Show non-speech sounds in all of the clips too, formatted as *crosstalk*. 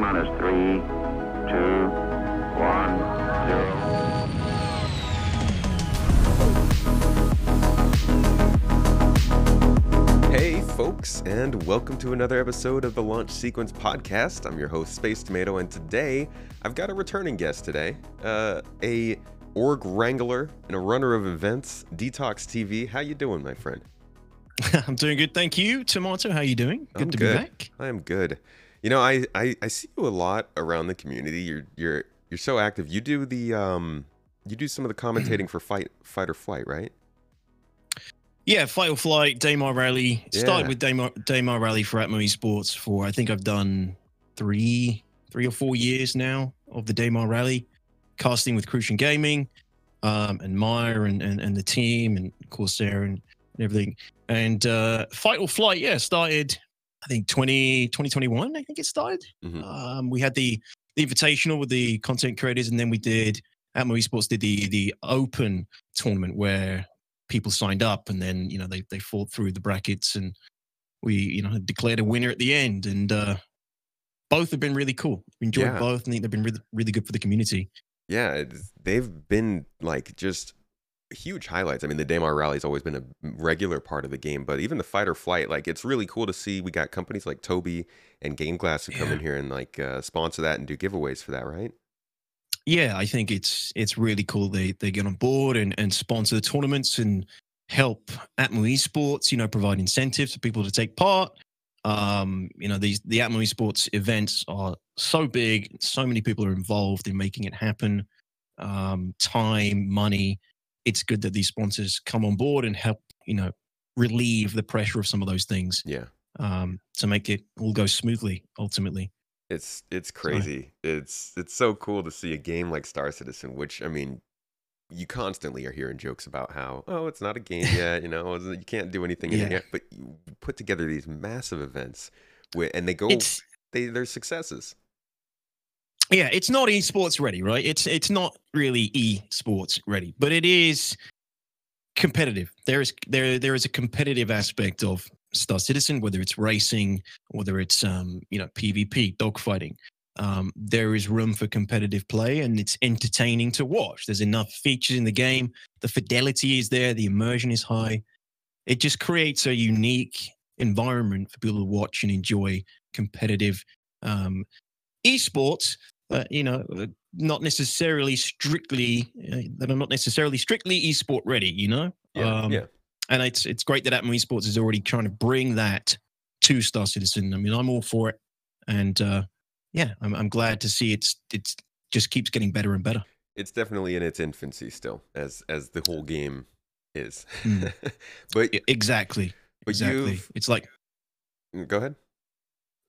minus three, two, one, zero. Hey, folks, and welcome to another episode of the Launch Sequence Podcast. I'm your host, Space Tomato, and today I've got a returning guest today, uh, a org wrangler and a runner of events, Detox TV. How you doing, my friend? *laughs* I'm doing good, thank you. Tomato, how you doing? Good I'm to good. be back. I am good. You know, I, I I see you a lot around the community. You're you're you're so active. You do the um you do some of the commentating *clears throat* for fight fight or flight, right? Yeah, Fight or Flight, Daymar Rally. Started with Daymar, Daymar Rally for Atmo Esports for I think I've done three three or four years now of the Daymar Rally, casting with Crucian Gaming, um, and Meyer and, and and the team and Corsair and, and everything. And uh, Fight or Flight, yeah, started I think 20, 2021, I think it started. Mhm. Um, we had the, the invitational with the content creators, and then we did Atmo Esports did the the open tournament where people signed up, and then you know they they fought through the brackets, and we you know declared a winner at the end, and uh, both have been really cool. We enjoyed Yeah. both, and think they've been really really good for the community. Yeah, they've been like just huge highlights. I mean, the Daymar Rally's always been a regular part of the game, but even the fight or flight, like it's really cool to see. We got companies like Tobii and Game Glass who come Yeah. in here and like uh, sponsor that and do giveaways for that, right? yeah, I think it's it's really cool. They they get on board and and sponsor the tournaments and help Atmo Esports. You know, provide incentives for people to take part. Um, you know, these the Atmo Esports events are so big. So many people are involved in making it happen. Um, time, money. It's good that these sponsors come on board and help. You know, relieve the pressure of some of those things Yeah. um, to make it all go smoothly. Ultimately. It's it's crazy. It's it's so cool to see a game like Star Citizen, which I mean, you constantly are hearing jokes about how oh it's not a game *laughs* yet, you know, you can't do anything Yeah. yet. But you put together these massive events, with, and they go It's they they're successes. Yeah, it's not esports ready, right? It's it's not really esports ready, but it is competitive. There is there there is a competitive aspect of Star Citizen, whether it's racing, whether it's um, you know PvP, dogfighting. Um, there is room for competitive play, and it's entertaining to watch. There's enough features in the game. The fidelity is there. The immersion is high. It just creates a unique environment for people to watch and enjoy competitive um, esports uh, you know, uh, not necessarily strictly uh, that are not necessarily strictly esport ready. You know, Yeah, um, yeah. and it's it's great that Atmo Esports is already trying to bring that to Star Citizen. I mean, I'm all for it, and uh, yeah, I'm I'm glad to see it's it's just keeps getting better and better. It's definitely in its infancy still, as as the whole game is. Mm. *laughs* but exactly, but exactly. It's like go ahead.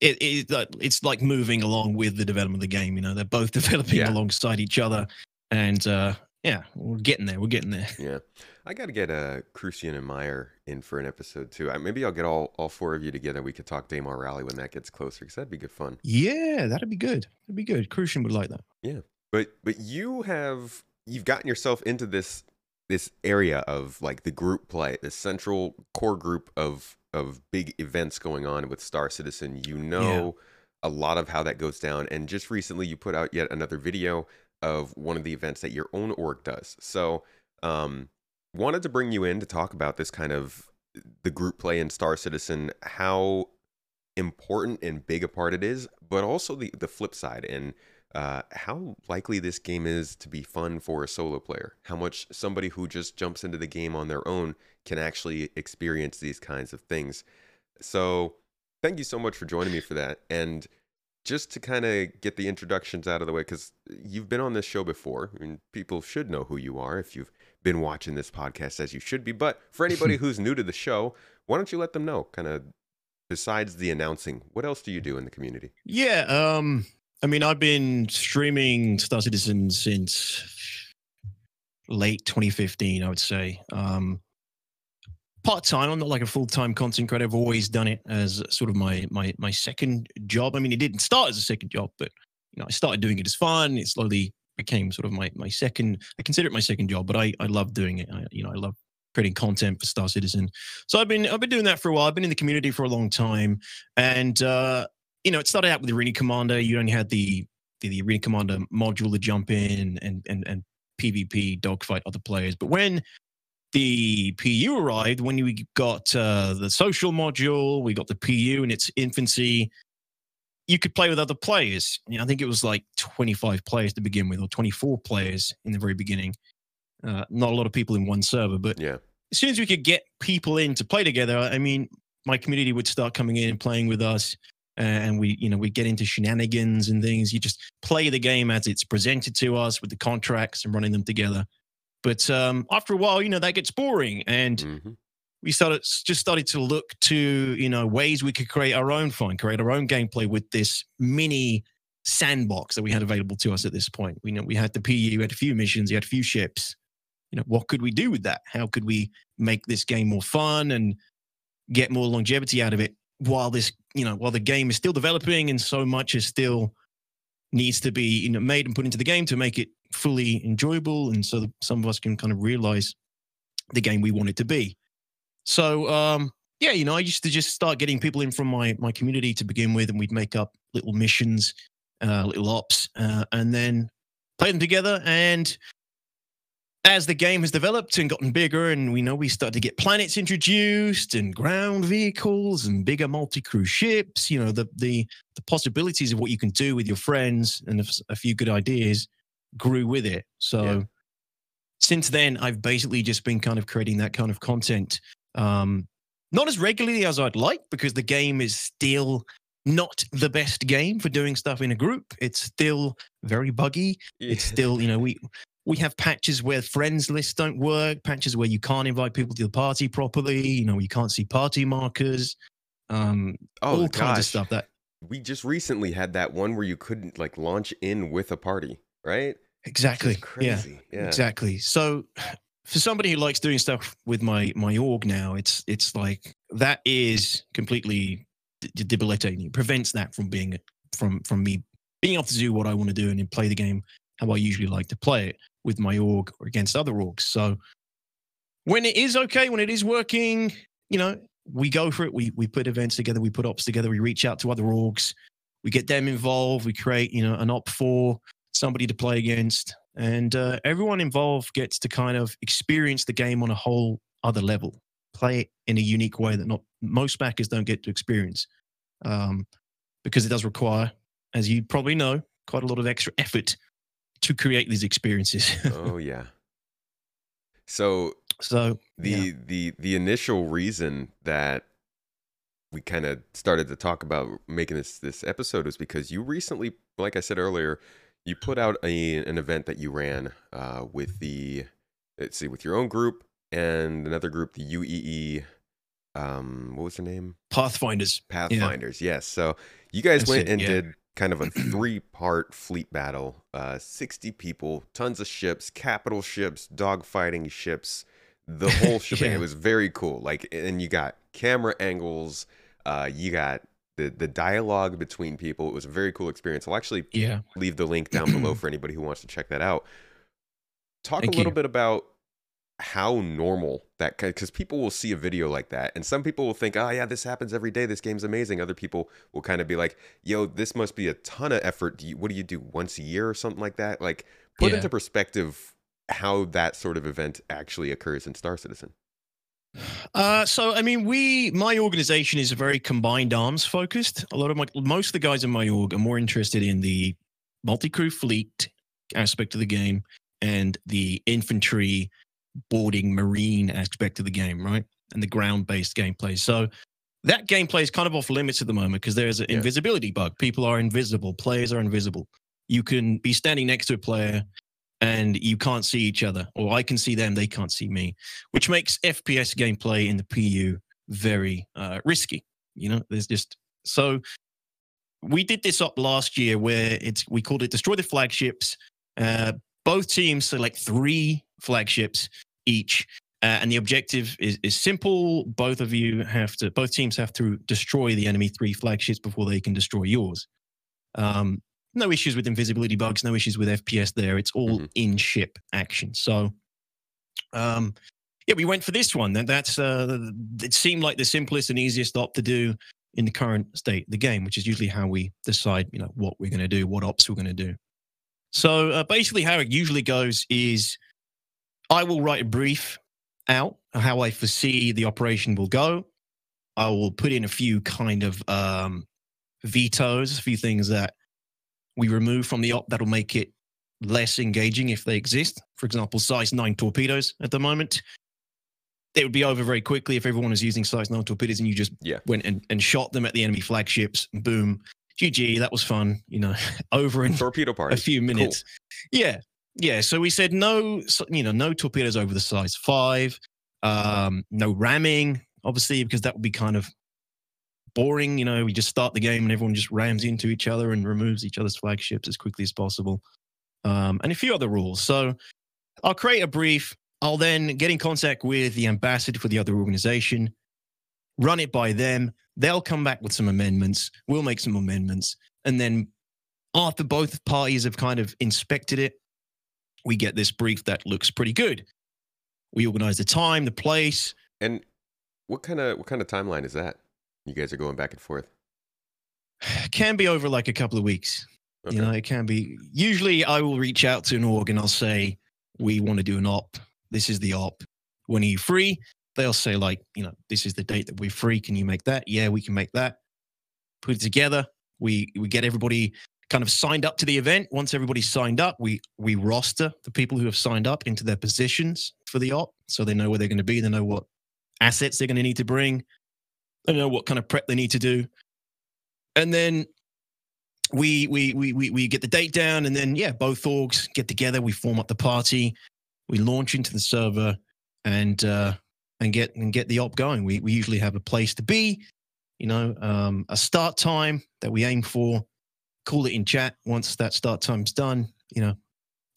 It, it it's like moving along with the development of the game. You know, they're both *laughs* developing Yeah. alongside each other, and uh, yeah, we're getting there. We're getting there. *laughs* Yeah, I got to get uh, Crucian and Meyer in for an episode too. I, maybe I'll get all, all four of you together. We could talk Daymar Rally when that gets closer, because that'd be good fun. Yeah, that'd be good. That'd be good. Crucian would like that. Yeah, but but you have you've gotten yourself into this this area of like the group play, the central core group of of big events going on with Star Citizen. You know a lot of how that goes down, and just recently you put out yet another video of one of the events that your own org does. So um, wanted to bring you in to talk about this kind of the group play in Star Citizen, how important and big a part it is, but also the the flip side and uh, how likely this game is to be fun for a solo player. How much somebody who just jumps into the game on their own can actually experience these kinds of things. So, thank you so much for joining me for that. And just to kind of get the introductions out of the way, because you've been on this show before, I mean, people should know who you are if you've been watching this podcast as you should be. But for anybody *laughs* who's new to the show, why don't you let them know, kind of besides the announcing, what else do you do in the community? Yeah. Um. I mean, I've been streaming Star Citizen since late 2015, I would say. Um, part time. I'm not like a full time content creator. I've always done it as sort of my my my second job. I mean, it didn't start as a second job, but you know, I started doing it as fun. It slowly became sort of my my second. I consider it my second job, but I I love doing it. I, you know, I love creating content for Star Citizen. So I've been I've been doing that for a while. I've been in the community for a long time, and uh, you know, it started out with the Arena Commander. You only had the the, the Arena Commander module to jump in and and and PvP dogfight other players. But when the PU arrived, when we got uh, the social module, we got the PU in its infancy. You could play with other players. You know, I think it was like 25 players to begin with, or 24 players in the very beginning. Uh, not a lot of people in one server, but Yeah. as soon as we could get people in to play together, I mean, my community would start coming in and playing with us, and we, you know, we get into shenanigans and things. You just play the game as it's presented to us with the contracts and running them together. But um, after a while, you know, that gets boring, and Mhm. we started just started to look to you know ways we could create our own fun, create our own gameplay with this mini sandbox that we had available to us at this point. We know we had the PU, we had a few missions, we had a few ships. You know, what could we do with that? How could we make this game more fun and get more longevity out of it while this, you know, while the game is still developing and so much is still needs to be, you know, made and put into the game to make it fully enjoyable and so some of us can kind of realize the game we want it to be. So um yeah, you know, I used to just start getting people in from my my community to begin with, and we'd make up little missions, uh, little ops, uh, and then play them together. And as the game has developed and gotten bigger, and we know we started to get planets introduced and ground vehicles and bigger multi-crew ships, you know, the the the possibilities of what you can do with your friends and a, few good ideas grew with it. So Yeah. since then, I've basically just been kind of creating that kind of content. Um, not as regularly as I'd like because the game is still not the best game for doing stuff in a group. It's still very buggy. It's still, you know, we we have patches where friends lists don't work, patches where you can't invite people to the party properly, you know, you can't see party markers, um, oh all kinds of stuff that We just recently had that one where you couldn't like launch in with a party, right? exactly. Just Yeah. crazy. Yeah. Exactly. So for somebody who likes doing stuff with my my org now, it's it's like that is completely debilitating. It prevents that from being from from me being able to do what I want to do and play the game how I usually like to play it with my org or against other orgs. So when it is okay, when it is working, you know, we go for it. We we put events together, we put ops together, we reach out to other orgs, we get them involved, we create, you know, an op for somebody to play against, and uh, everyone involved gets to kind of experience the game on a whole other level, play it in a unique way that not most backers don't get to experience, um, because it does require, as you probably know, quite a lot of extra effort to create these experiences. *laughs* oh yeah. So so the yeah. the the initial reason that we kind of started to talk about making this this episode was because you recently, like I said earlier, you put out a, an event that you ran uh, with the let's see with your own group and another group, the UEE. Um, what was the name? Pathfinders. Pathfinders. Yes. So you guys That's went it, and yeah. did kind of a three-part fleet battle. Uh, sixty people, tons of ships, capital ships, dogfighting ships, the *laughs* whole shebang. Yeah. It was very cool. Like, and you got camera angles. Uh, you got the the dialogue between people. It was a very cool experience. I'll actually Yeah. leave the link down below *clears throat* for anybody who wants to check that out. Talk Thank a little you. bit about how normal that because people will see a video like that and some people will think oh yeah this happens every day this game's amazing other people will kind of be like yo this must be a ton of effort do you, what do you do once a year or something like that like put Yeah. into perspective how that sort of event actually occurs in star citizen Uh, so I mean, we my organization is very combined arms focused. A lot of my most of the guys in my org are more interested in the multi-crew fleet aspect of the game and the infantry boarding marine aspect of the game, right? And the ground-based gameplay. So that gameplay is kind of off limits at the moment because there's an Yeah. invisibility bug. People are invisible. Players are invisible. You can be standing next to a player and you can't see each other, or I can see them, they can't see me which makes FPS gameplay in the PU very uh, risky. You know, there's just so we did this up last year where it's we called it destroy the flagships. Uh, both teams select three flagships each, uh, and the objective is is simple. Both of you have to, both teams have to destroy the enemy three flagships before they can destroy yours. Um, no issues with invisibility bugs, no issues with FPS there. It's all Mhm. in ship action. So um, yeah, we went for this one. That that's uh, it seemed like the simplest and easiest op to do. in the current state of the game, which is usually how we decide, you know, what we're going to do, what ops we're going to do. So uh, basically, how it usually goes is I will write a brief out how I foresee the operation will go. I will put in a few kind of um, vetoes, a few things that we remove from the op that'll make it less engaging if they exist. For example, size nine torpedoes at the moment. They would be over very quickly if everyone was using size nine torpedoes and you just Yeah. went and, and shot them at the enemy flagships. Boom. GG, that was fun. You know, *laughs* over in Torpedo party. a few minutes. Yeah, yeah. So we said no, you know, no torpedoes over the size five. Um, no ramming, obviously, because that would be kind of boring. You know, we just start the game and everyone just rams into each other and removes each other's flagships as quickly as possible. Um, and a few other rules. So I'll create a brief. I'll then get in contact with the ambassador for the other organization, run it by them. They'll come back with some amendments. We'll make some amendments. And then after both parties have kind of inspected it, we get this brief that looks pretty good. We organize the time, the place. And what kind of what kind of timeline is that? You guys are going back and forth. Can be over like a couple of weeks. Okay. You know, it can be. Usually, I will reach out to an org and I'll say, "We want to do an op. This is the op. When are you free?" They'll say, "Like, you know, this is the date that we're free. Can you make that?" Yeah, we can make that. Put it together. We we get everybody kind of signed up to the event. Once everybody's signed up, we we roster the people who have signed up into their positions for the op, so they know where they're going to be. They know what assets they're going to need to bring. They know what kind of prep they need to do, and then we we we we we get the date down, and then yeah, both orgs get together. We form up the party. We launch into the server, and uh, and get and get the op going. We we usually have a place to be, you know, um, a start time that we aim for. Call it in chat. Once that start time's done, you know,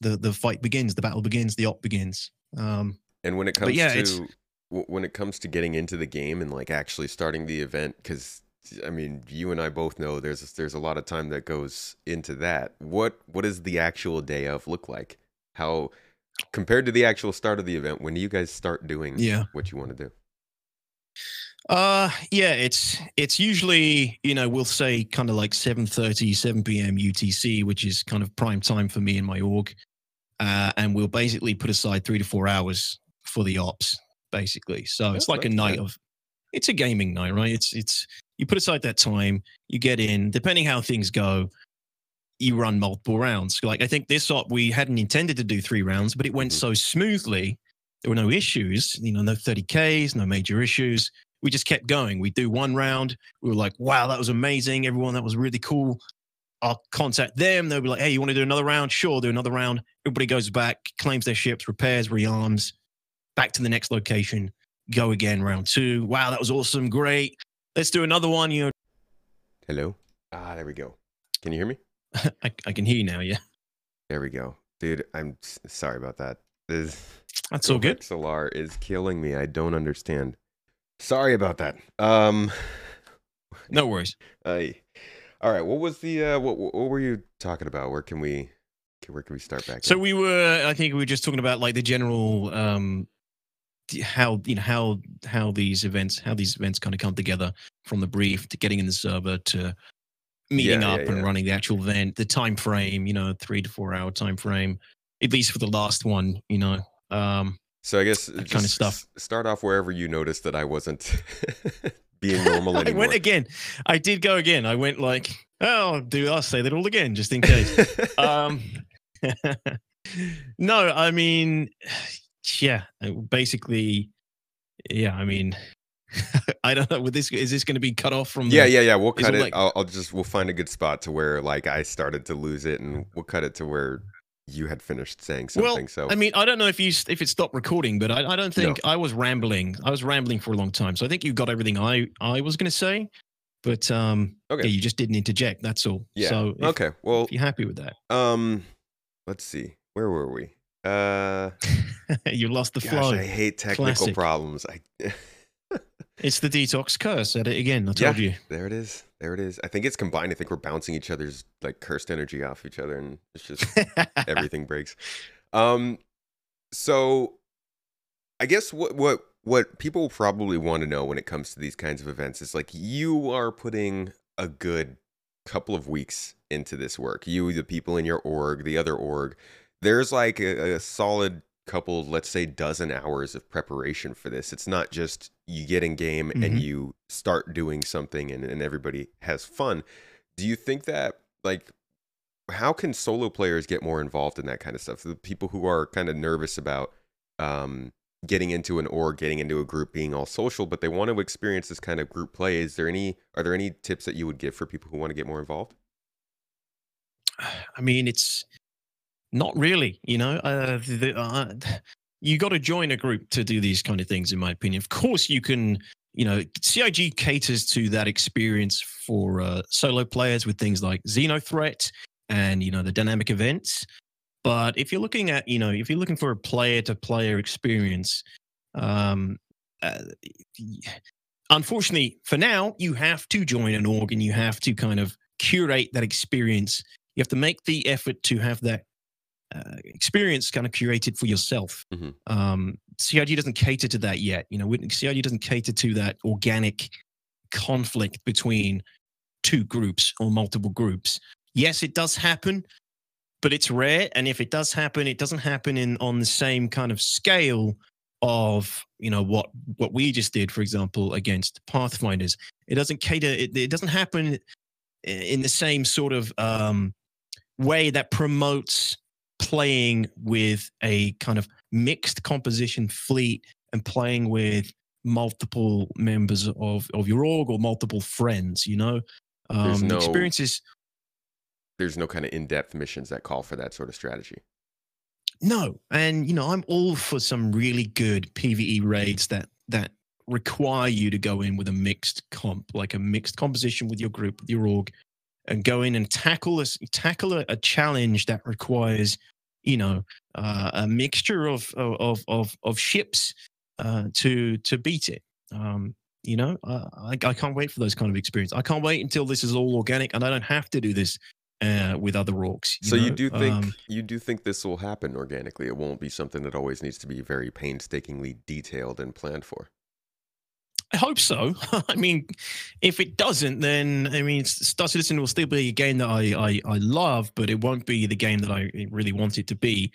the the fight begins, the battle begins, the op begins. Um, And when it comes yeah, to when it comes to getting into the game and like actually starting the event, because I mean, you and I both know there's there's a lot of time that goes into that. What what does the actual day of look like? How compared to the actual start of the event? When do you guys start doing Yeah. what you want to do? Uh yeah, it's it's usually, you know, we'll say kind of like 7:30, 7 p.m. UTC, which is kind of prime time for me and my org. Uh, and we'll basically put aside three to four hours for the ops, basically. So it's like a night good. of it's a gaming night, right? It's it's you put aside that time, you get in, depending how things go, you run multiple rounds. Like I think this op we hadn't intended to do three rounds, but it went Mhm. so smoothly. There were no issues, you know, no 30Ks, no major issues we just kept going. We do one round. We were like, wow, that was amazing. Everyone, that was really cool. I'll contact them. They'll be like, hey, you want to do another round? Sure, do another round. Everybody goes back, claims their ships, repairs, rearms, back to the next location, go again, round two. Wow, that was awesome. Great. Let's do another one. You know, Hello. Ah, there we go. Can you hear me? *laughs* I, I can hear you now. Yeah, There we go, dude. I'm sorry about that. This that's all good. Solar is killing me. I don't understand. Sorry about that. Um. No worries. *laughs* All right. What was the uh what what were you talking about? Where can we where can we start back? So in? we were, I think we were just talking about like the general, um, how you know how how these events how these events kind of come together from the brief to getting in the server to meeting Yeah, up yeah, and yeah. running the actual event, the time frame, you know, three to four hour time frame, at least for the last one, you know. Um, So I guess that just kinda stuff. Start off wherever you noticed that I wasn't *laughs* being *laughs* normal I went again. I did go again. I went like, oh, do I'll say that all again just in case. *laughs* um no i mean yeah uh, basically yeah i mean i don't know with this is this going to be cut off from the, yeah, yeah, yeah. We'll cut it it. like- I'll, I'll just we'll find a good spot to where like I started to lose it, and we'll cut it to where you had finished saying well something. so i mean i don't know if you if it stopped recording but i, I don't think i was rambling i was rambling for a long time so i think you got everything i i was going to say but um Okay. yeah you just didn't interject that's all yeah. so if, okay. Well, if you're happy with that um, let's see. Where were we? Uh, *laughs* you lost the gosh, flow I hate technical Classic. problems. I. *laughs* it's the detox curse at it again i Yeah. told you There it is. There it is. I think it's combined. I think we're bouncing each other's like cursed energy off each other, and it's just *laughs* everything breaks. Um, so I guess what what what people probably want to know when it comes to these kinds of events is like you are putting a good couple of weeks into this work. You, the people in your org, the other org, there's like a, a solid couple, let's say, dozen hours of preparation for this. It's not just you get in game and Mhm. you start doing something and, and everybody has fun. Do you think that like how can solo players get more involved in that kind of stuff? The people who are kind of nervous about um, getting into an org, getting into a group, being all social, but they want to experience this kind of group play. Is there any? Are there any tips that you would give for people who want to get more involved? *sighs* I mean, it's not really, you know. Uh, the, uh, you got to join a group to do these kind of things, in my opinion. Of course, you can. You know, CIG caters to that experience for uh, solo players with things like Xenothreat and you know the dynamic events. But if you're looking at, you know, if you're looking for a player-to-player experience, um, uh, unfortunately, for now, you have to join an org and you have to kind of curate that experience you have to make the effort to have that uh, experience kind of curated for yourself. Mhm. Um, CIG doesn't cater to that yet. You know, CIG doesn't cater to that organic conflict between two groups or multiple groups. Yes, it does happen, but it's rare. And if it does happen, it doesn't happen in on the same kind of scale of you know what what we just did, for example, against Pathfinders. It doesn't cater. It, it doesn't happen in the same sort of um, way that promotes playing with a kind of mixed composition fleet and playing with multiple members of of your org or multiple friends you know There's um no- experiences There's no kind of in-depth missions that call for that sort of strategy. no and you know i'm all for some really good pve raids that that require you to go in with a mixed comp like a mixed composition with your group with your org and go in and tackle this tackle a, a challenge that requires you know uh, a mixture of of of of ships uh, to to beat it um you know I, I can't wait for those kind of experience i can't wait until this is all organic and i don't have to do this uh, with other orgs so you do think Um, you do think this will happen organically? It won't be something that always needs to be very painstakingly detailed and planned for. I hope so. *laughs* I mean, if it doesn't, then I mean, Star Citizen will still be a game that I, I I love, but it won't be the game that I really want it to be.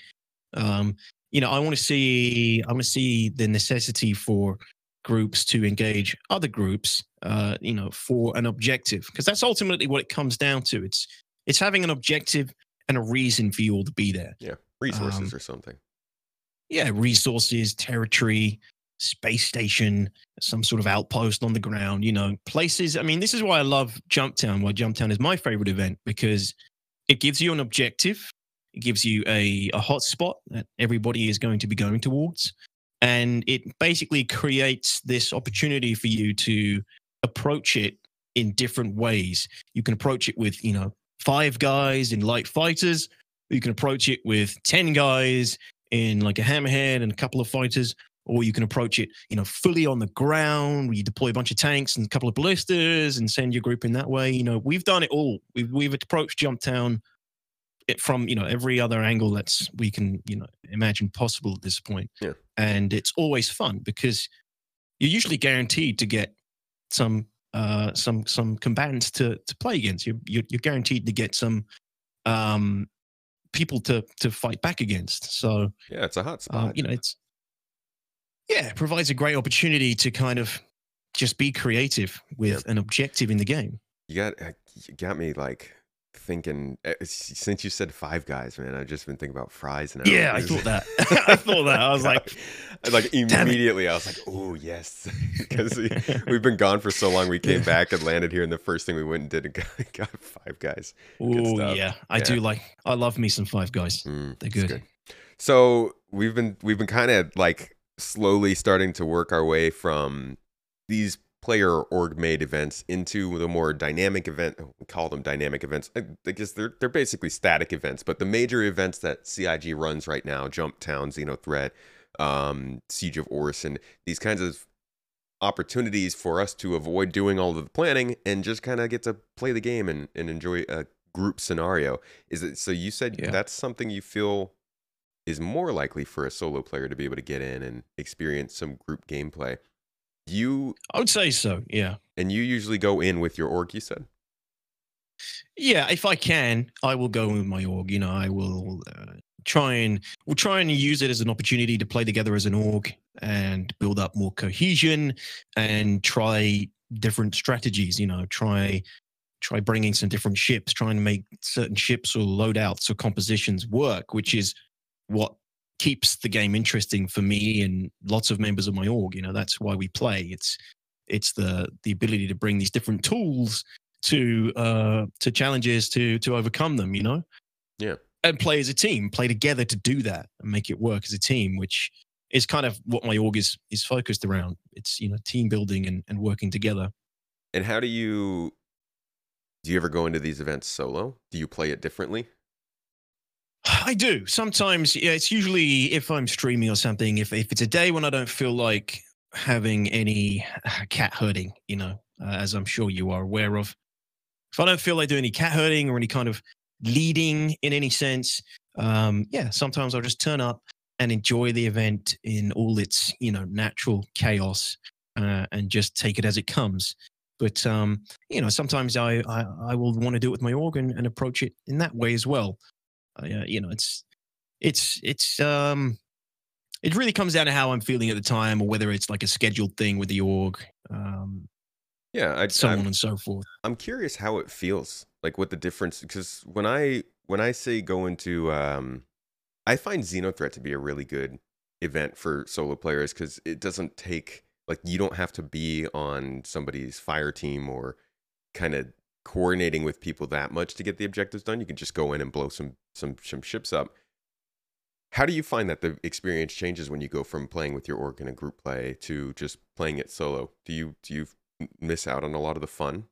Um, you know, I want to see I want to see the necessity for groups to engage other groups. Uh, you know, for an objective, because that's ultimately what it comes down to. It's it's having an objective and a reason for you all to be there. Yeah, resources Um, or something. yeah, resources, territory, space station, some sort of outpost on the ground, you know, places. I mean, this is why I love Jump Town, why Jump Town is my favorite event because it gives you an objective, it gives you a, a hot spot that everybody is going to be going towards. And it basically creates this opportunity for you to approach it in different ways. You can approach it with, you know, five guys in light fighters. You can approach it with 10 guys in like a hammerhead and a couple of fighters, or you can approach it, you know, fully on the ground. Where you deploy a bunch of tanks and a couple of ballistas and send your group in that way. You know, we've done it all. We've we've approached Jumptown it from you know every other angle that's we can you know imagine possible at this point. Yeah. and it's always fun because you're usually guaranteed to get some uh some some combatants to to play against. You're you're, you're guaranteed to get some um people to to fight back against. So Yeah, it's a hot spot. um, you know, it's yeah, it provides a great opportunity to kind of just be creative with an objective in the game. you got uh, you got me like thinking uh, since you said five guys, man. I've just been thinking about fries now. Yeah, I thought that. *laughs* *laughs* I thought that. I was like, *laughs* like immediately, I was like, oh yes, because we, we've been gone for so long. We came back and landed here, and the first thing we went and did and got, got five guys. oh stuff. yeah, I Yeah. do like. I love me some Five Guys. Mm, They're it's good. So we've been we've been kind of like slowly starting to work our way from these player org made events into the more dynamic event. We call them dynamic events. I guess they're they're basically static events, but the major events that CIG runs right now, Jump Town, Xenothreat, um, Siege of Orison, these kinds of opportunities for us to avoid doing all of the planning and just kind of get to play the game and, and enjoy a group scenario. Is it so you said Yeah. that's something you feel is more likely for a solo player to be able to get in and experience some group gameplay. You I would say so. Yeah. and you usually go in with your org. You said. Yeah, if I can, I will go with my org. You know, I will uh, try and we'll try and use it as an opportunity to play together as an org and build up more cohesion and try different strategies. You know, try try bringing some different ships, trying to make certain ships or loadouts or compositions work, which is what keeps the game interesting for me and lots of members of my org. You know, that's why we play. It's it's the the ability to bring these different tools to uh to challenges to to overcome them you know Yeah. and play as a team play together to do that and make it work as a team which is kind of what my org is is focused around it's you know team building and, and working together And how do you do you ever go into these events solo? Do you play it differently? I do. Sometimes, yeah, it's usually if I'm streaming or something, if, if it's a day when I don't feel like having any cat herding, you know, uh, as I'm sure you are aware of. If I don't feel like doing any cat herding or any kind of leading in any sense, um, yeah, sometimes I'll just turn up and enjoy the event in all its, you know, natural chaos uh, and just take it as it comes. But um, you know, sometimes I I, I will want to do it with my organ and approach it in that way as well. Uh, you know, it's it's it's um it really comes down to how I'm feeling at the time, or whether it's like a scheduled thing with the org, um, Yeah, I, so I'm, on and so forth. I'm curious how it feels, like what the difference. Because when I when I say go into, um, I find Xenothreat to be a really good event for solo players because it doesn't take like you don't have to be on somebody's fire team or kind of coordinating with people that much to get the objectives done. You can just go in and blow some some some ships up. How do you find that the experience changes when you go from playing with your org in a group play to just playing it solo? Do you do you miss out on a lot of the fun?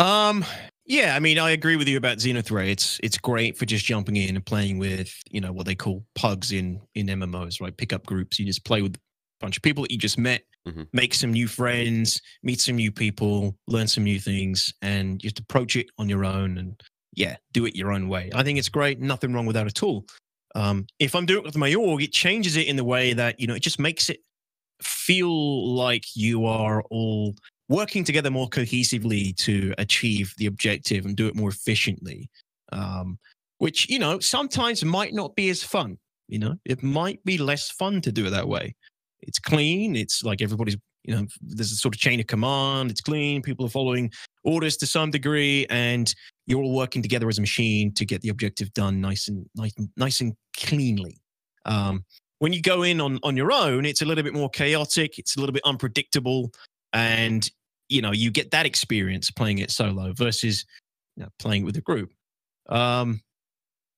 Um, yeah, I mean, I agree with you about Xenothreat. It's it's great for just jumping in and playing with you know what they call pugs in in MMOs, right? Pickup groups. You just play with a bunch of people that you just met, Mhm. make some new friends, meet some new people, learn some new things, and just approach it on your own and yeah, do it your own way. I think it's great. Nothing wrong with that at all. Um, if I'm doing it with my org, it changes it in the way that you know it just makes it feel like you are all working together more cohesively to achieve the objective and do it more efficiently. Um, which you know sometimes might not be as fun. You know, it might be less fun to do it that way. It's clean. It's like everybody's. You know, there's a sort of chain of command. It's clean. People are following orders to some degree, and you're all working together as a machine to get the objective done nice and nice, and- nice and cleanly. Um, when you go in on on your own, it's a little bit more chaotic. It's a little bit unpredictable, and you know you get that experience playing it solo versus you know, playing with a group. Um,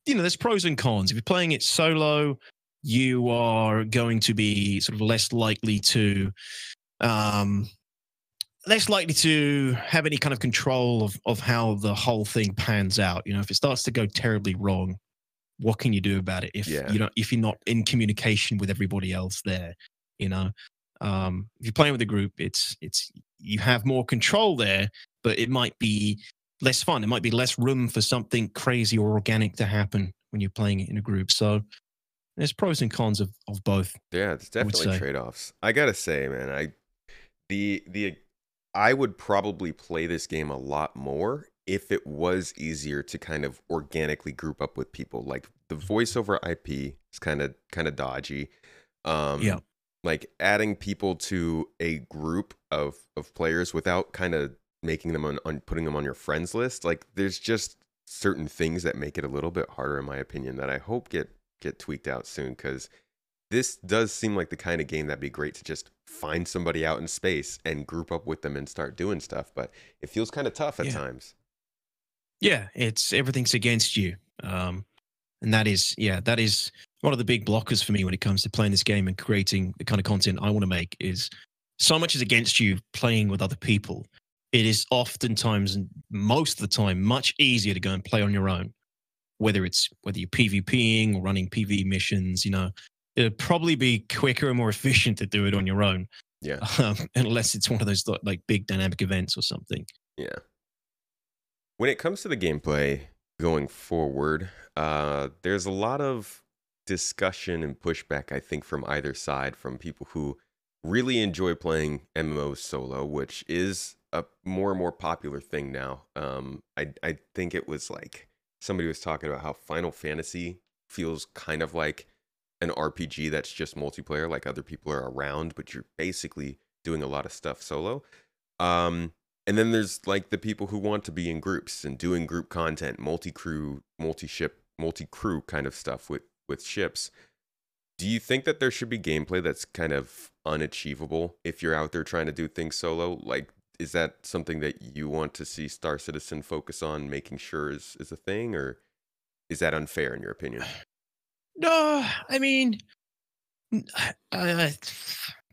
you know, there's pros and cons. If you're playing it solo, you are going to be sort of less likely to um less likely to have any kind of control of of how the whole thing pans out. You know if it starts to go terribly wrong what can you do about it if Yeah. you don't if you're not in communication with everybody else there you know? Um if you're playing with a group it's it's you have more control there but it might be less fun. It might be less room for something crazy or organic to happen when you're playing it in a group. So there's pros and cons of of both Yeah, it's definitely trade offs. I gotta say, man, I the the I would probably play this game a lot more if it was easier to kind of organically group up with people. Like the voiceover IP is kind of kind of dodgy. Um Yeah. like adding people to a group of of players without kind of making them on, on putting them on your friends list. Like there's just certain things that make it a little bit harder in my opinion that I hope get get tweaked out soon cuz this does seem like the kind of game that'd be great to just find somebody out in space and group up with them and start doing stuff, but it feels kind of tough at Yeah. times. Yeah, it's everything's against you. Um, and that is, yeah, that is one of the big blockers for me when it comes to playing this game and creating the kind of content I want to make is so much is against you playing with other people. It is oftentimes and most of the time much easier to go and play on your own, whether it's whether you're PvPing or running PV missions, you know, it'd probably be quicker and more *laughs* efficient to do it on your own. Yeah. *laughs* Um, unless it's one of those like- like big dynamic events or something. Yeah. When it comes to the gameplay going forward, uh, there's a lot of discussion and pushback, I think, from either side, from people who really enjoy playing MMOs solo, which is a more and more popular thing now. Um, I I think it was like somebody was talking about how Final Fantasy feels kind of like an RPG that's just multiplayer, like other people are around, but you're basically doing a lot of stuff solo. Um, and then there's like the people who want to be in groups and doing group content, multi-crew, multi-ship, multi-crew kind of stuff with with ships. Do you think that there should be gameplay that's kind of unachievable if you're out there trying to do things solo? Like is that something that you want to see Star Citizen focus on making sure is is a thing or is that unfair in your opinion? *sighs* No, I mean, *sighs* uh,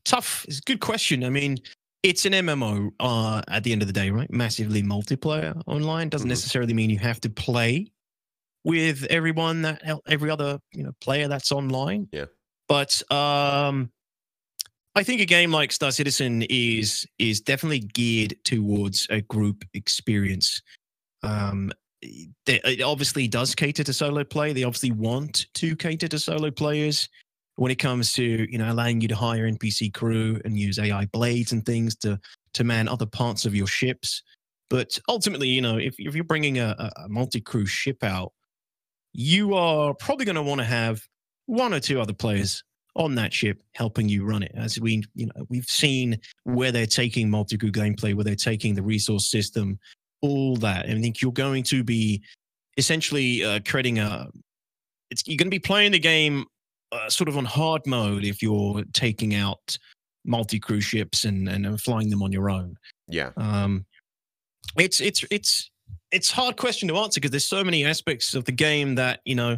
tough. It's a good question. I mean, it's an MMO uh, at the end of the day, right? Massively multiplayer online doesn't Mhm. necessarily mean you have to play with everyone that every other you know player that's online. Yeah. But um, I think a game like Star Citizen is is definitely geared towards a group experience. Um, it obviously does cater to solo play. They obviously want to cater to solo players when it comes to you know allowing you to hire NPC crew and use AI blades and things to to man other parts of your ships. But ultimately, you know, if if you're bringing a, a- a multi crew ship out, you are probably going to want to have one or two other players on that ship helping you run it. As we you know we've seen where they're taking multi crew gameplay, where they're taking the resource system, all that. And I think you're going to be essentially uh, creating a. It's you're going to be playing the game uh, sort of on hard mode if you're taking out multi crew ships and and uh, flying them on your own. Yeah. Um, it's it's it's it's hard question to answer because there's so many aspects of the game that you know.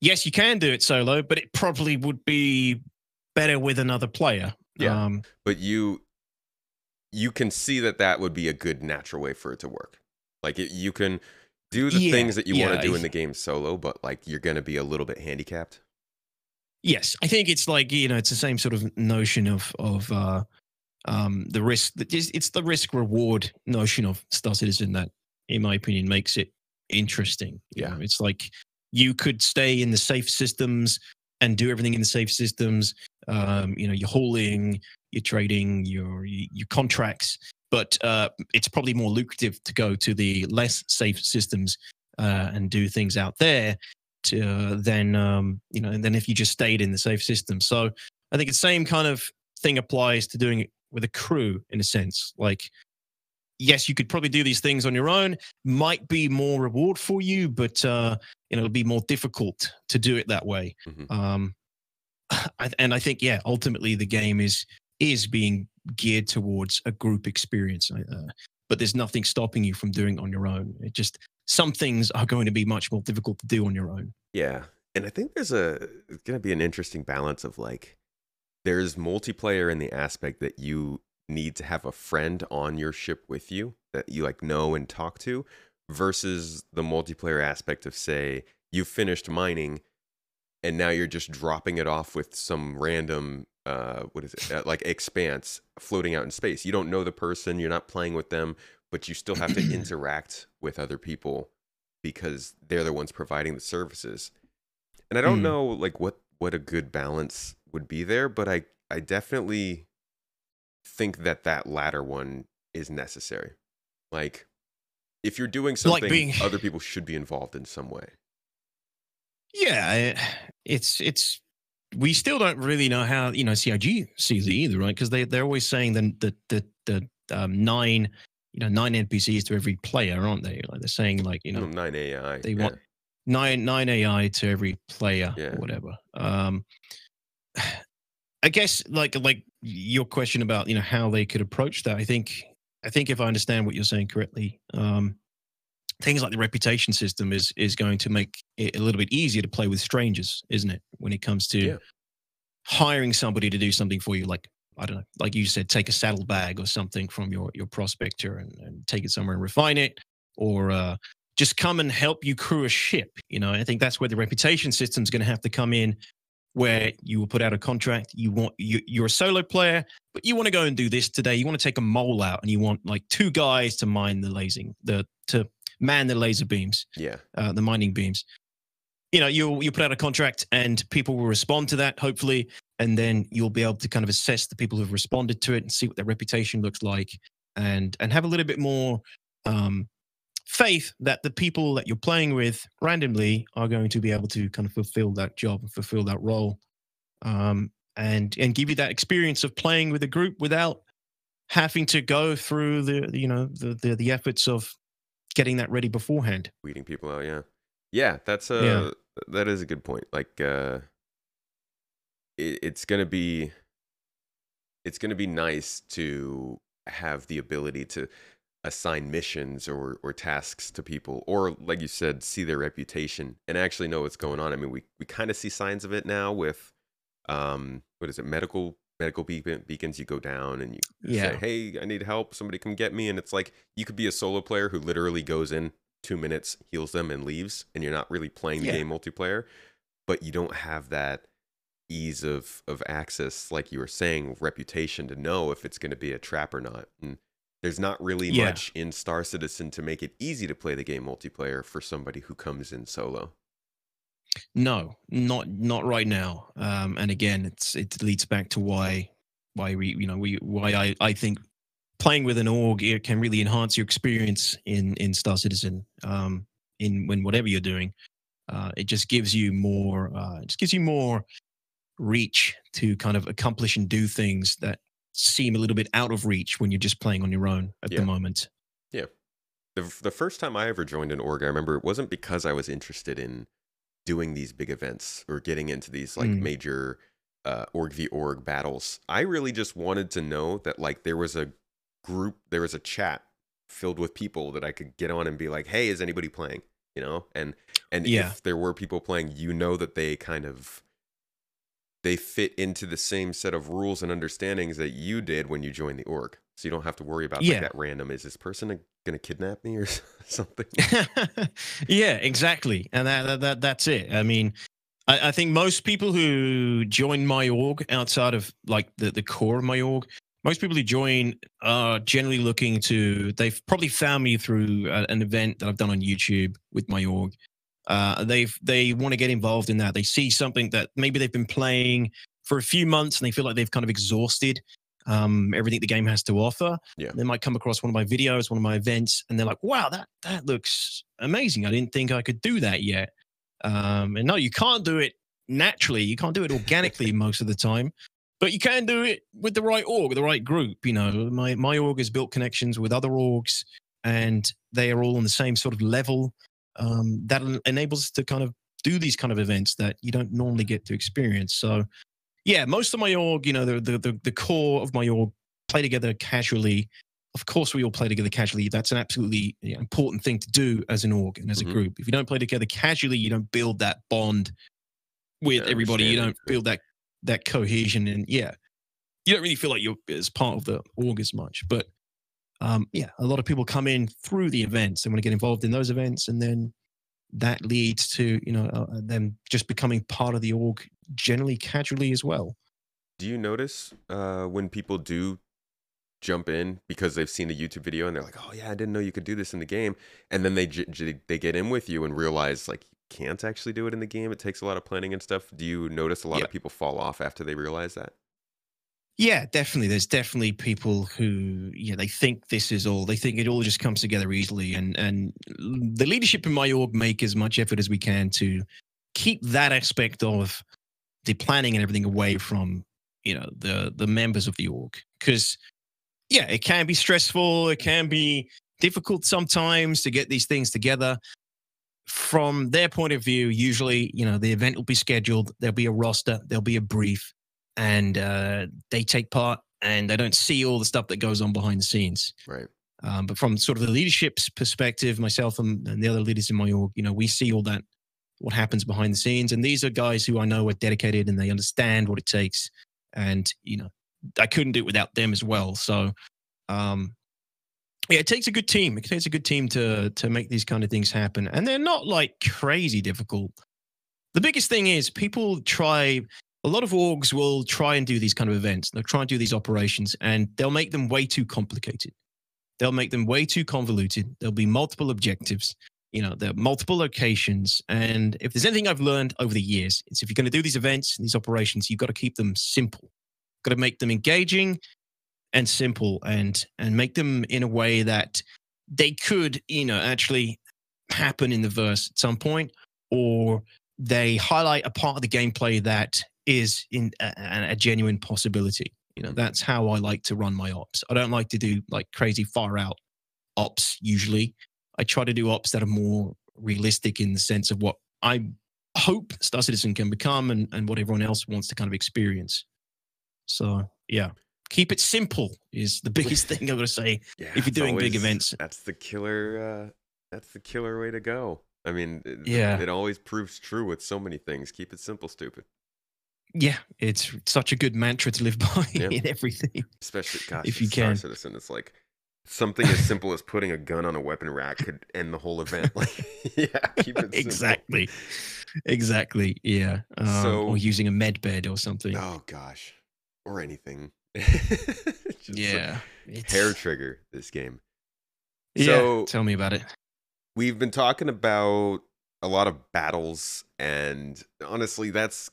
Yes, you can do it solo, but it probably would be better with another player. Yeah. Um, But you you can see that that would be a good natural way for it to work. Like it, you can do the Yeah, things that you want to do in the game solo, but like you're going to be a little bit handicapped. Yes, I think it's like you know it's the same sort of notion of of uh, um, the risk. It's the risk reward notion of Star Citizen that, in my opinion, makes it interesting. you Yeah. know? it's like you could stay in the safe systems and do everything in the safe systems. Um, you know, you're hauling, you're trading, your your contracts, but uh, it's probably more lucrative to go to the less safe systems uh, and do things out there to, uh, than um, you know than if you just stayed in the safe system. So I think the same kind of thing applies to doing it with a crew in a sense. Like, yes, you could probably do these things on your own. Might be more reward for you, but uh, you know it'll be more difficult to do it that way. Mhm. Um, *sighs* I, and I think yeah, ultimately the game is is being geared towards a group experience. Uh, but there's nothing stopping you from doing it on your own. It just some things are going to be much more difficult to do on your own. Yeah. And I think there's a it's going to be an interesting balance of like there's multiplayer in the aspect that you need to have a friend on your ship with you that you like know and talk to versus the multiplayer aspect of say you finished mining and now you're just dropping it off with some random uh what is it uh, like expanse floating out in space you don't know the person you're not playing with them but you still have to *clears throat* interact with other people because they're the ones providing the services and i don't Mm. know like what what a good balance would be there but i i definitely think that that latter one is necessary like if you're doing Like something being- *laughs* other people should be involved in some way Yeah, it's it's we still don't really know how you know CIG sees it either, right? Because they they're always saying that the the the um, nine you know nine NPCs to every player, aren't they? Like they're saying like you know Mm, 9 ai they yeah. want nine nine AI to every player Yeah. or whatever. Um, I guess like like your question about you know how they could approach that. I think I think if I understand what you're saying correctly, um, things like the reputation system is is going to make it a little bit easier to play with strangers, isn't it? When it comes to Yeah. hiring somebody to do something for you, like I don't know, like you said, take a saddlebag or something from your your prospector and, and take it somewhere and refine it, or uh, just come and help you crew a ship. You know, I think that's where the reputation system is going to have to come in, where you will put out a contract. You want you, you're a solo player, but you want to go and do this today. You want to take a mole out, and you want like two guys to mine the lasing, the to man the laser beams, yeah uh, the mining beams. you know you'll you put out a contract and people will respond to that hopefully and then you'll be able to kind of assess the people who've responded to it and see what their reputation looks like and and have a little bit more um faith that the people that you're playing with randomly are going to be able to kind of fulfill that job and fulfill that role um and and give you that experience of playing with a group without having to go through the you know the the, the efforts of getting that ready beforehand. Weeding people out yeah. Yeah that's a Yeah. that is a good point. Like uh it, it's gonna be it's gonna be nice to have the ability to assign missions or or tasks to people or like you said see their reputation and actually know what's going on. I mean we we kind of see signs of it now with um what is it medical medical beacon, beacons. You go down and you Yeah. say hey i need help. Somebody come get me. And it's like you could be a solo player who literally goes in two minutes heals them and leaves and you're not really playing the Yeah. game multiplayer but you don't have that ease of of access like you were saying reputation to know if it's going to be a trap or not. And there's not really Yeah. much in star citizen to make it easy to play the game multiplayer for somebody who comes in solo No, not not right now. Um, and again, it's it leads back to why why we you know we why I I think playing with an org it can really enhance your experience in in Star Citizen. Um, in when whatever you're doing, uh, it just gives you more. Uh, it just gives you more reach to kind of accomplish and do things that seem a little bit out of reach when you're just playing on your own at Yeah. the moment. Yeah. The, the first time I ever joined an org, I remember it wasn't because I was interested in doing these big events or getting into these like Mm. major uh, org v org battles. I really just wanted to know that like there was a group, there was a chat filled with people that I could get on and be like, "Hey, is anybody playing?" You know, and and Yeah. if there were people playing, you know that they kind of they fit into the same set of rules and understandings that you did when you joined the org. So you don't have to worry about Yeah. like that random is this person going to kidnap me or *laughs* something. *laughs* yeah, exactly, and that, that, that that's it. I mean, I, I think most people who join my org outside of like the the core of my org, most people who join are generally looking to. They've probably found me through a, an event that I've done on YouTube with my org. Uh, they've they want to get involved in that. They see something that maybe they've been playing for a few months and they feel like they've kind of exhausted um, everything the game has to offer. Yeah. They might come across one of my videos, one of my events, and they're like, "Wow, that that looks amazing! I didn't think I could do that yet." Um, and no, you can't do it naturally. You can't do it organically *laughs* most of the time, but you can do it with the right org, the right group. You know, my my org has built connections with other orgs, and they are all on the same sort of level. Um, that enables us to kind of do these kind of events that you don't normally get to experience. So, yeah, most of my org, you know, the the the, the core of my org play together casually. Of course, we all play together casually. That's an absolutely important thing to do as an org and as Mhm. a group. If you don't play together casually, you don't build that bond with Yeah, everybody. You don't build that that cohesion, and yeah, you don't really feel like you're as part of the org as much. But um, yeah, a lot of people come in through the events and want to get involved in those events, and then that leads to you know uh, them just becoming part of the org generally casually as well. Do you notice uh, when people do jump in because they've seen a YouTube video and they're like, "Oh yeah, I didn't know you could do this in the game," and then they j- j- they get in with you and realize like you can't actually do it in the game. It takes a lot of planning and stuff. Do you notice a lot Yeah. of people fall off after they realize that? Yeah, definitely. There's definitely people who, yeah, they think this is all. They think it all just comes together easily, and and the leadership in my org make as much effort as we can to keep that aspect of the planning and everything away from you know the the members of the org because yeah, it can be stressful. It can be difficult sometimes to get these things together. From their point of view, usually, you know, the event will be scheduled. There'll be a roster. There'll be a brief and uh, they take part and they don't see all the stuff that goes on behind the scenes. Right. Um, but from sort of the leadership's perspective, myself and, and the other leaders in my org, you know, we see all that, what happens behind the scenes. And these are guys who I know are dedicated and they understand what it takes. And, you know, I couldn't do it without them as well. So, um, yeah, it takes a good team. It takes a good team to to make these kind of things happen. And they're not like crazy difficult. The biggest thing is people try a lot of orgs will try and do these kind of events. They'll try and do these operations and they'll make them way too complicated. They'll make them way too convoluted. There'll be multiple objectives. You know, there are multiple locations. And if there's anything I've learned over the years, it's if you're going to do these events these operations, you've got to keep them simple. Got to make them engaging and simple and and make them in a way that they could, you know, actually happen in the verse at some point, or they highlight a part of the gameplay that is in a, a genuine possibility. You know, that's how I like to run my ops. I don't like to do like crazy far out ops usually. I try to do ops that are more realistic in the sense of what I hope Star Citizen can become and, and what everyone else wants to kind of experience. So yeah, keep it simple is the *laughs* biggest thing I'm gonna say. Yeah, if you're doing big events. that's the killer. Uh, that's the killer way to go. I mean, it, Yeah. it always proves true with so many things. Keep it simple, stupid. Yeah, it's such a good mantra to live *laughs* by Yeah. in everything. Especially, gosh, If you Star can. Citizen. It's like something as simple as putting a gun on a weapon rack could end the whole event. *laughs* Like, yeah, keep it *laughs* exactly, exactly. Yeah. Um, So- or using a med bed or something. Oh gosh, or anything. Just yeah. hair trigger this game. Yeah. So- tell me about it. we've been talking about a lot of battles and honestly that's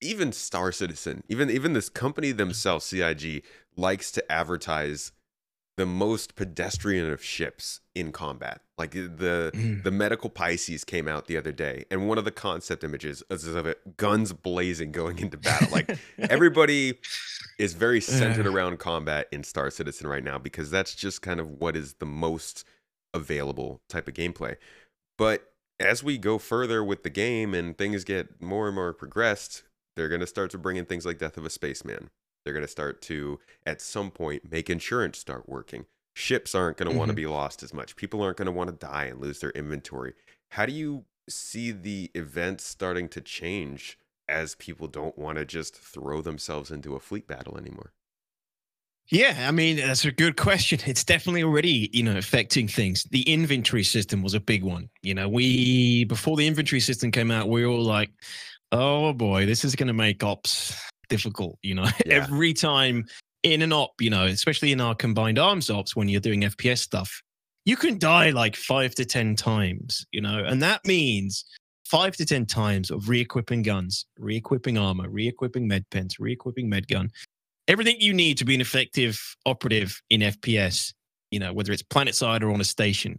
even star citizen even even this company themselves cig likes to advertise the most pedestrian of ships in combat like the Mm. the medical pisces came out the other day and one of the concept images is of it guns blazing going into battle like everybody is very centered *laughs* around combat in Star Citizen right now because that's just kind of what is the most available type of gameplay. But as we go further with the game and things get more and more progressed, they're going to start to bring in things like Death of a Spaceman. They're going to start to, at some point, make insurance start working. Ships aren't going to want to mm-hmm. be lost as much. People aren't going to want to die and lose their inventory. How do you see the events starting to change as people don't want to just throw themselves into a fleet battle anymore? Yeah, I mean that's a good question. It's definitely already you know affecting things. The inventory system was a big one. You know, we before the inventory system came out, we were all like, "Oh boy, this is going to make ops difficult." You know, *laughs* Yeah. every time in an op, you know, especially in our combined arms ops when you're doing FPS stuff, you can die like five to ten times. You know, and that means five to ten times of re-equipping guns, re-equipping armor, re-equipping med pens, re-equipping med gun everything you need to be an effective operative in FPS, you know, whether it's planet side or on a station.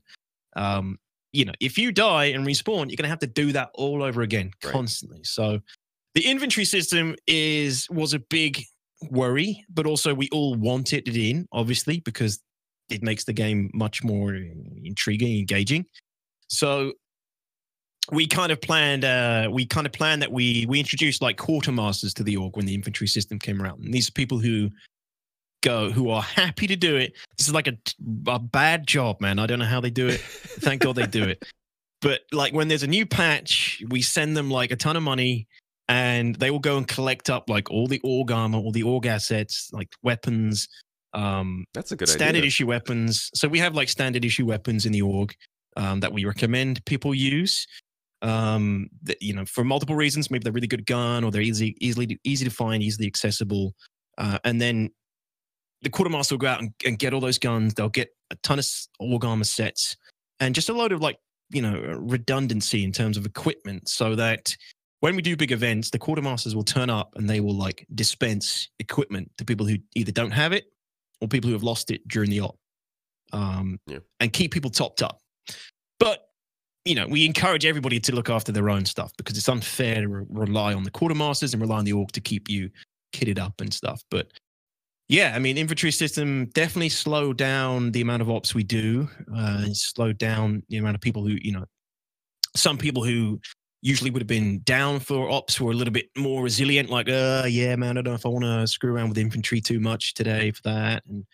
Um, you know, if you die and respawn, you're going to have to do that all over again Right. constantly. So the inventory system is was a big worry, but also we all wanted it in, obviously, because it makes the game much more intriguing, engaging. So we kind of planned uh we kind of planned that we we introduced like quartermasters to the org when the infantry system came around and these are people who go who are happy to do it this is like a, a bad job man i don't know how they do it *laughs* thank god they do it but like when there's a new patch we send them like a ton of money and they will go and collect up like all the org armor all the org assets like weapons um That's a good standard idea. issue weapons. So we have like standard issue weapons in the org um, that we recommend people use. Um, that you know, for multiple reasons, maybe they're really good gun or they're easy, easily easy to find, easily accessible. Uh, and then the quartermaster will go out and, and get all those guns. They'll get a ton of org armor sets and just a load of like you know redundancy in terms of equipment, so that when we do big events, the quartermasters will turn up and they will like dispense equipment to people who either don't have it or people who have lost it during the op, um, Yeah. and keep people topped up. But you know, we encourage everybody to look after their own stuff because it's unfair to re- rely on the quartermasters and rely on the org to keep you kitted up and stuff. But yeah, I mean, inventory system definitely slowed down the amount of ops we do. Uh, slowed down the amount of people who, you know, some people who usually would have been down for ops were a little bit more resilient, like, uh, yeah, man, I don't know if I want to screw around with infantry too much today for that. And,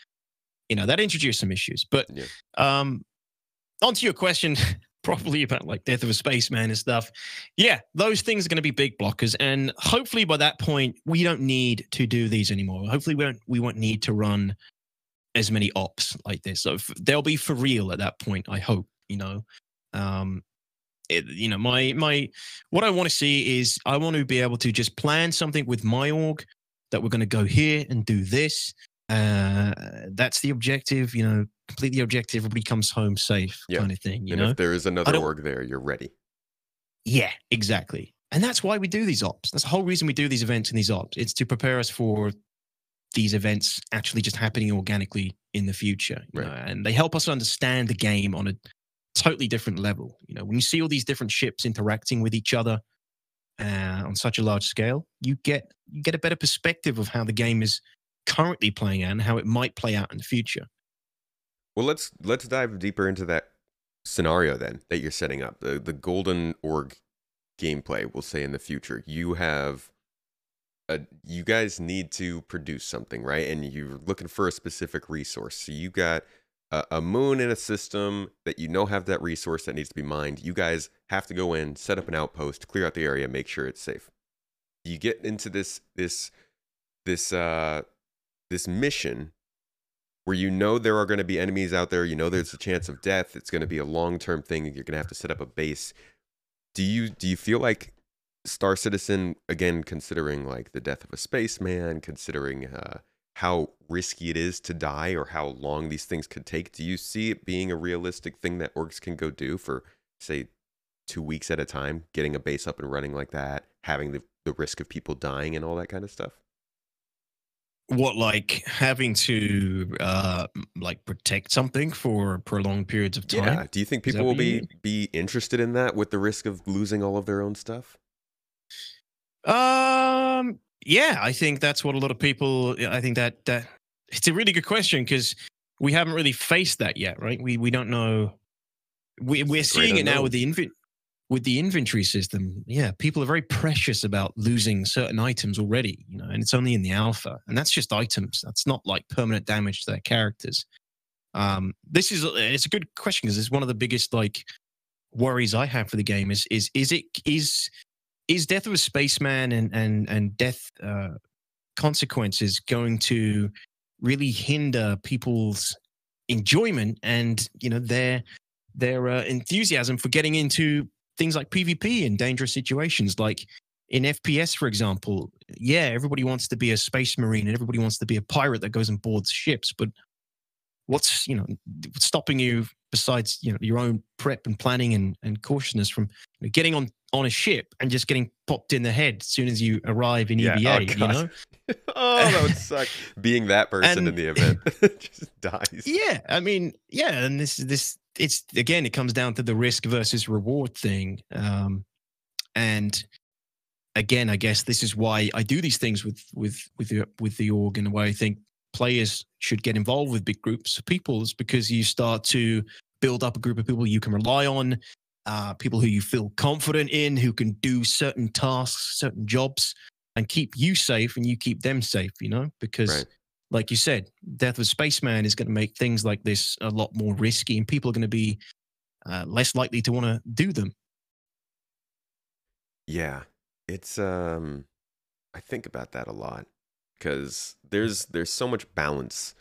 you know, that introduced some issues. But Yeah. um, onto your question, *laughs* probably about like Death of a Spaceman and stuff. Yeah, those things are going to be big blockers. And hopefully by that point, we don't need to do these anymore. Hopefully we won't, we won't need to run as many ops like this. So f- they'll be for real at that point, I hope, you know. Um, it, you know, my my what I want to see is I want to be able to just plan something with my org that we're going to go here and do this. Uh, that's the objective, you know, completely objective. Everybody comes home safe, Yeah. kind of thing. You and know, if there is another org there, you're ready. Yeah, exactly. And that's why we do these ops. That's the whole reason we do these events and these ops. It's to prepare us for these events actually just happening organically in the future. you Right. know, And they help us understand the game on a totally different level. You know, when you see all these different ships interacting with each other uh, on such a large scale, you get you get a better perspective of how the game is currently playing out and how it might play out in the future. Well, let's let's dive deeper into that scenario then that you're setting up. The the golden org gameplay, we'll say in the future. You have a, you guys need to produce something, right? And you're looking for a specific resource. So you got a, a moon in a system that you know have that resource that needs to be mined. You guys have to go in, set up an outpost, clear out the area, make sure it's safe. You get into this this this uh this mission where you know there are going to be enemies out there, you know there's a chance of death, it's going to be a long-term thing, you're going to have to set up a base. Do you do you feel like Star Citizen again considering like the death of a spaceman, considering uh how risky it is to die or how long these things could take, do you see it being a realistic thing that orcs can go do for say 2 weeks at a time, getting a base up and running like that, having the the risk of people dying and all that kind of stuff? What like having to uh like protect something for prolonged periods of time? Yeah. Do you think people will be be interested in that with the risk of losing all of their own stuff? um yeah i think that's what a lot of people i think that that it's a really good question because we haven't really faced that yet right? We we don't know. We, we're seeing it now with the inven- with the inventory system yeah people are very precious about losing certain items already you know and it's only in the alpha and that's just items. That's not like permanent damage to their characters. Um this is it's a good question because it's one of the biggest like worries i have for the game is is is it is is death of a spaceman and and and death uh consequences going to really hinder people's enjoyment and you know their their uh, enthusiasm for getting into things like PvP in dangerous situations, like in FPS, for example. Yeah, everybody wants to be a space marine and everybody wants to be a pirate that goes and boards ships, but what's you know what's stopping you besides you know your own prep and planning and, and cautiousness from you know, getting on on a ship and just getting popped in the head as soon as you arrive in Yeah, EVA, oh, you know? *laughs* oh, that would suck. *laughs* Being that person in the event *laughs* just dies. Yeah, I mean, yeah, and this is this it's again, it comes down to the risk versus reward thing. Um, and again, I guess this is why I do these things with with with the with the org and why I think players should get involved with big groups of people is because you start to build up a group of people you can rely on, uh, people who you feel confident in, who can do certain tasks, certain jobs, and keep you safe, and you keep them safe. You know, because Right. Like you said, Death of a Spaceman is going to make things like this a lot more risky, and people are going to be uh, less likely to want to do them. Yeah. It's um I think about that a lot cuz there's there's so much balance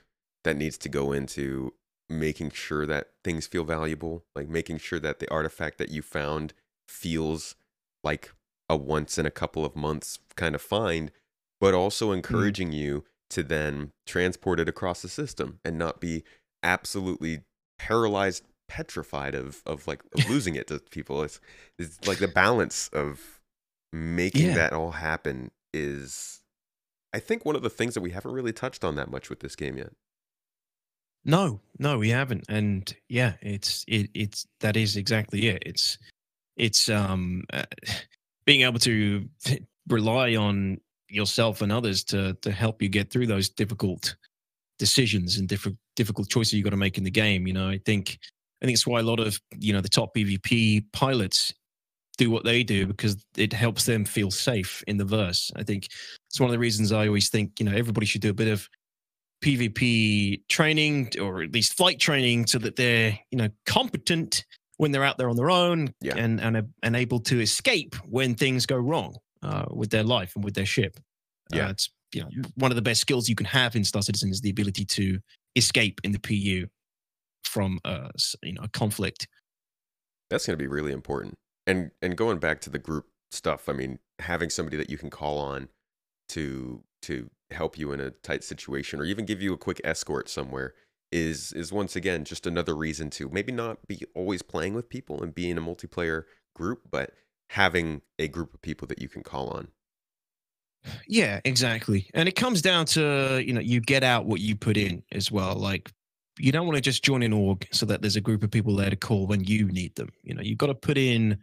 that needs to go into making sure that things feel valuable, like making sure that the artifact that you found feels like a once in a couple of months kind of find, but also encouraging you to then transport it across the system and not be absolutely paralyzed petrified of of like of *laughs* losing it to people it's it's like the balance of making Yeah. that all happen is i think one of the things that we haven't really touched on that much with this game yet No, no, we haven't, and yeah, it's it it's that is exactly it. It's it's um uh, *sighs* being able to *laughs* rely on yourself and others to to help you get through those difficult decisions and different difficult choices you got to make in the game. You know, I think I think it's why a lot of you know the top PvP pilots do what they do because it helps them feel safe in the verse. I think it's one of the reasons I always think you know everybody should do a bit of PvP training or at least flight training so that they're you know competent when they're out there on their own Yeah. and and and able to escape when things go wrong uh, with their life and with their ship. Yeah. uh, it's you know one of the best skills you can have in Star Citizen is the ability to escape in the PU from uh s- you know a conflict. that's going to be really important and and going back to the group stuff i mean having somebody that you can call on to to help you in a tight situation or even give you a quick escort somewhere is is once again just another reason to maybe not be always playing with people and be in a multiplayer group, but having a group of people that you can call on. Yeah, exactly. And it comes down to, you know, you get out what you put in as well. Like you don't want to just join an org so that there's a group of people there to call when you need them. You know, you've got to put in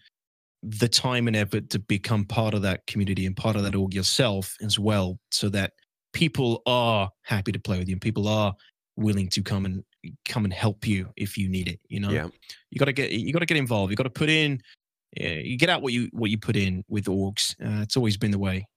the time and effort to become part of that community and part of that org yourself as well, so that people are happy to play with you and people are willing to come and come and help you if you need it. You know, Yeah. you got to get you got to get involved. You got to put in. Yeah, you get out what you what you put in with orgs. Uh, it's always been the way.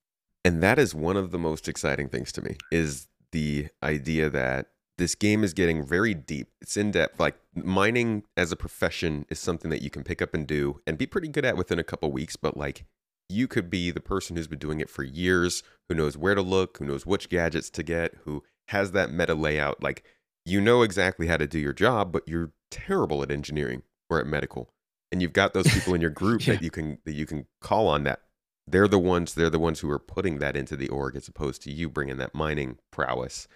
And that is one of the most exciting things to me is the idea that this game is getting very deep. It's in depth. Like mining as a profession is something that you can pick up and do and be pretty good at within a couple weeks, but like you could be the person who's been doing it for years, who knows where to look, who knows which gadgets to get, who has that meta layout. Like you know exactly how to do your job, but you're terrible at engineering or at medical. And you've got those people in your *laughs* group Yeah. that you can that you can call on that they're the ones they're the ones who are putting that into the org as opposed to you bringing that mining prowess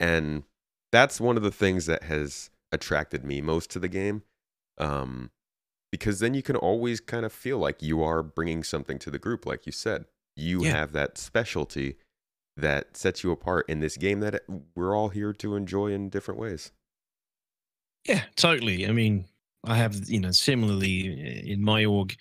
and that's one of the things that has attracted me most to the game um, because then you can always kind of feel like you are bringing something to the group like you said you Yeah. have that specialty that sets you apart in this game that we're all here to enjoy in different ways Yeah, totally. I mean, I have, you know, similarly uh, in my org,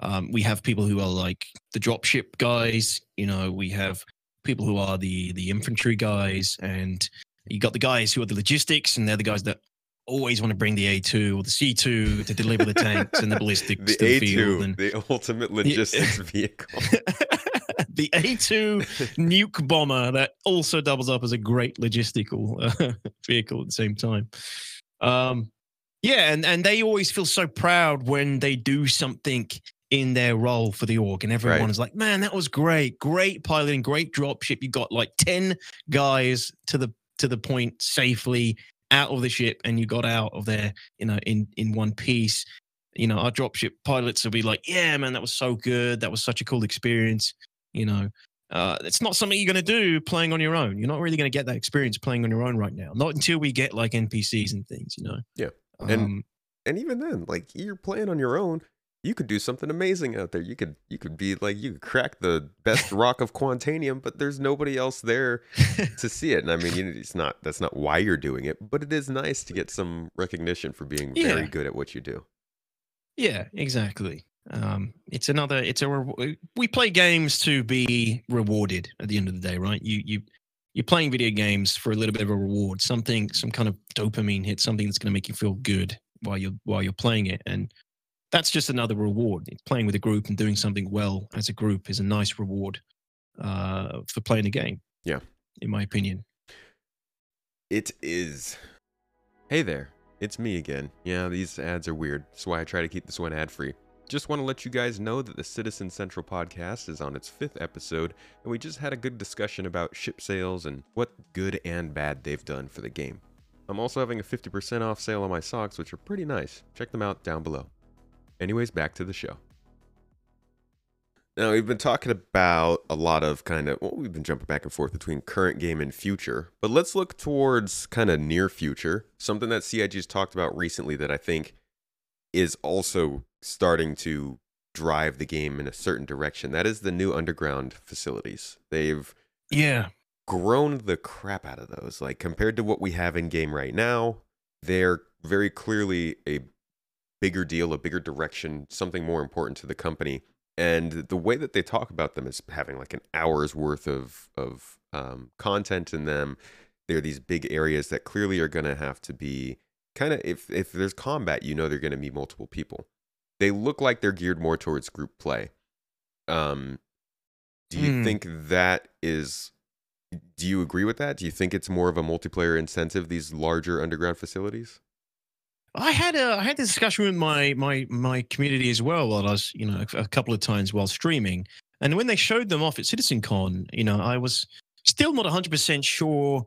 um, we have people who are like the dropship guys. You know, we have people who are the the infantry guys, and you got the guys who are the logistics, and they're the guys that always want to bring the A2 or the C2 to deliver the tanks and the *laughs* ballistics the to the a2 And the ultimate logistics *laughs* vehicle *laughs* the A2 nuke bomber that also doubles up as a great logistical uh, vehicle at the same time. Um, yeah, and, and they always feel so proud when they do something in their role for the org, and everyone Right. is like, "Man, that was great! Great piloting, great dropship. You got like ten guys to the to the point safely out of the ship, and you got out of there, you know, in in one piece." You know, our dropship pilots will be like, "Yeah, man, that was so good. That was such a cool experience." You know, uh, it's not something you're going to do playing on your own. You're not really going to get that experience playing on your own right now. Not until we get like NPCs and things. You know. Yeah. And- Um, and even then like you're playing on your own you could do something amazing out there you could you could be like you could crack the best *laughs* rock of quantanium but there's nobody else there *laughs* to see it and i mean you- it's not that's not why you're doing it but it is nice to get some recognition for being very good at what you do Yeah, exactly. Um, it's another. It's a. We play games to be rewarded at the end of the day, right? You you you're playing video games for a little bit of a reward, something, some kind of dopamine hit, something that's going to make you feel good while you're while you're playing it, and that's just another reward. Playing with a group and doing something well as a group is a nice reward uh, for playing a game. Yeah. in my opinion. it is hey there it's me again yeah these ads are weird that's why i try to keep this one ad free just want to let you guys know that the Citizen Central podcast is on its fifth episode, and we just had a good discussion about ship sales and what good and bad they've done for the game. I'm also having a 50% off sale on my socks, which are pretty nice. Check them out down below. Anyways, back to the show. Now, we've been talking about a lot of kind of, well, we've been jumping back and forth between current game and future, but let's look towards kind of near future. Something that CIG's talked about recently that I think is also starting to drive the game in a certain direction. That is the new underground facilities. They've Yeah, grown the crap out of those. Like compared to what we have in game right now, they're very clearly a bigger deal, a bigger direction, something more important to the company. And the way that they talk about them is having like an hour's worth of of um, content in them. They're these big areas that clearly are going to have to be kind of if if there's combat, you know they're going to be multiple people. They look like they're geared more towards group play. Um, do you Hmm. think that is do you agree with that? Do you think it's more of a multiplayer incentive these larger underground facilities? I had a I had this discussion with my my my community as well while I was you know a, couple of times while streaming, and when they showed them off at CitizenCon, you know I was still not 100 percent sure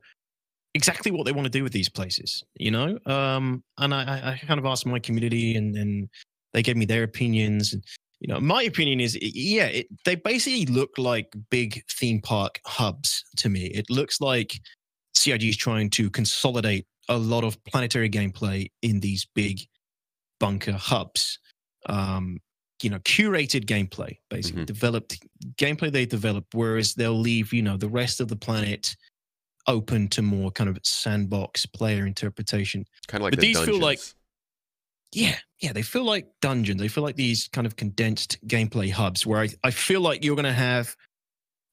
exactly what they want to do with these places, you know. Um, and I, I- I kind of asked my community, and and they gave me their opinions. And You know, my opinion is, yeah, it, they basically look like big theme park hubs to me. It looks like CIG is trying to consolidate a lot of planetary gameplay in these big bunker hubs. Um, you know, curated gameplay, basically Mhm. developed gameplay they develop, whereas they'll leave, you know, the rest of the planet open to more kind of sandbox player interpretation. Kind of like But the these feel like- dungeons. Yeah, yeah, they feel like dungeons. They feel like these kind of condensed gameplay hubs where I, I feel like you're going to have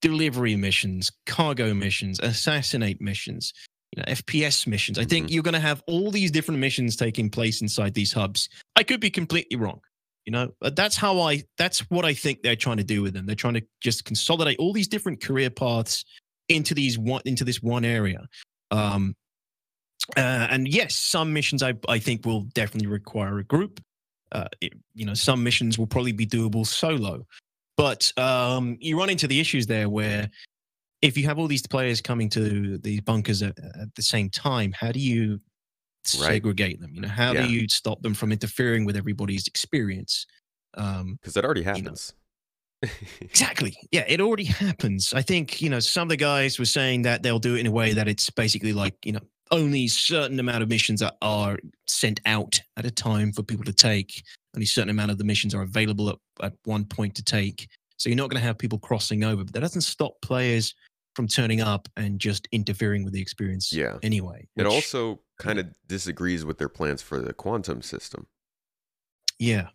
delivery missions, cargo missions, assassinate missions, you know, FPS missions. I think you're going to have all these different missions taking place inside these hubs. I could be completely wrong, you know, but that's how I, that's what I think they're trying to do with them. They're trying to just consolidate all these different career paths into these one, into this one area. Um, uh, and yes, some missions I, I think will definitely require a group. Uh, it- you know, some missions will probably be doable solo. But um, you run into the issues there where if you have all these players coming to these bunkers at, at the same time, how do you Right. segregate them? You know, how Yeah. do you stop them from interfering with everybody's experience? Um, because that already you know. happens. *laughs* Exactly. Yeah, it already happens. I think, you know, some of the guys were saying that they'll do it in a way that it's basically like, you know, only certain amount of missions are, are sent out at a time for people to take. Only certain amount of the missions are available at, at one point to take. So you're not going to have people crossing over, but that doesn't stop players from turning up and just interfering with the experience Yeah. anyway. It also kind of disagrees with their plans for the quantum system. yeah,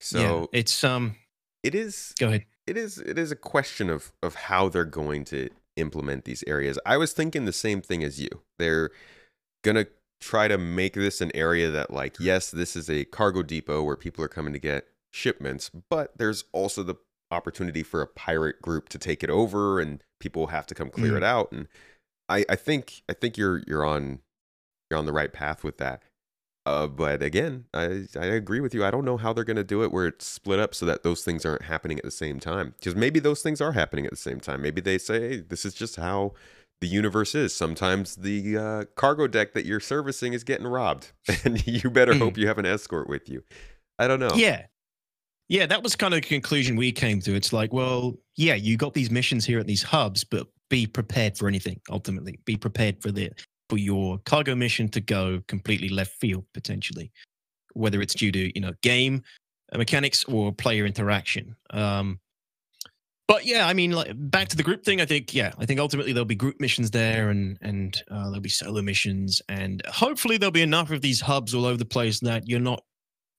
So yeah, it's um. it is Go ahead. it is it is a question of of how they're going to implement these areas. I was thinking the same thing as you. They're gonna try to make this an area that like yes, this is a cargo depot where people are coming to get shipments, but there's also the opportunity for a pirate group to take it over and people have to come clear Mm. it out and I I think I think you're you're on you're on the right path with that. Uh, but again, I, I agree with you. I don't know how they're going to do it where it's split up so that those things aren't happening at the same time. Because maybe those things are happening at the same time. Maybe they say, hey, this is just how the universe is. Sometimes the uh, cargo deck that you're servicing is getting robbed, *laughs* and you better hope you have an escort with you. I don't know. Yeah. Yeah, that was kind of the conclusion we came to. It's like, well, yeah, you got these missions here at these hubs, but be prepared for anything ultimately. Be prepared for the for your cargo mission to go completely left field potentially. Whether it's due to, you know, game uh, mechanics or player interaction. Um but yeah, I mean, like back to the group thing. I think, yeah, I think ultimately there'll be group missions there, and and uh, there'll be solo missions, and hopefully there'll be enough of these hubs all over the place that you're not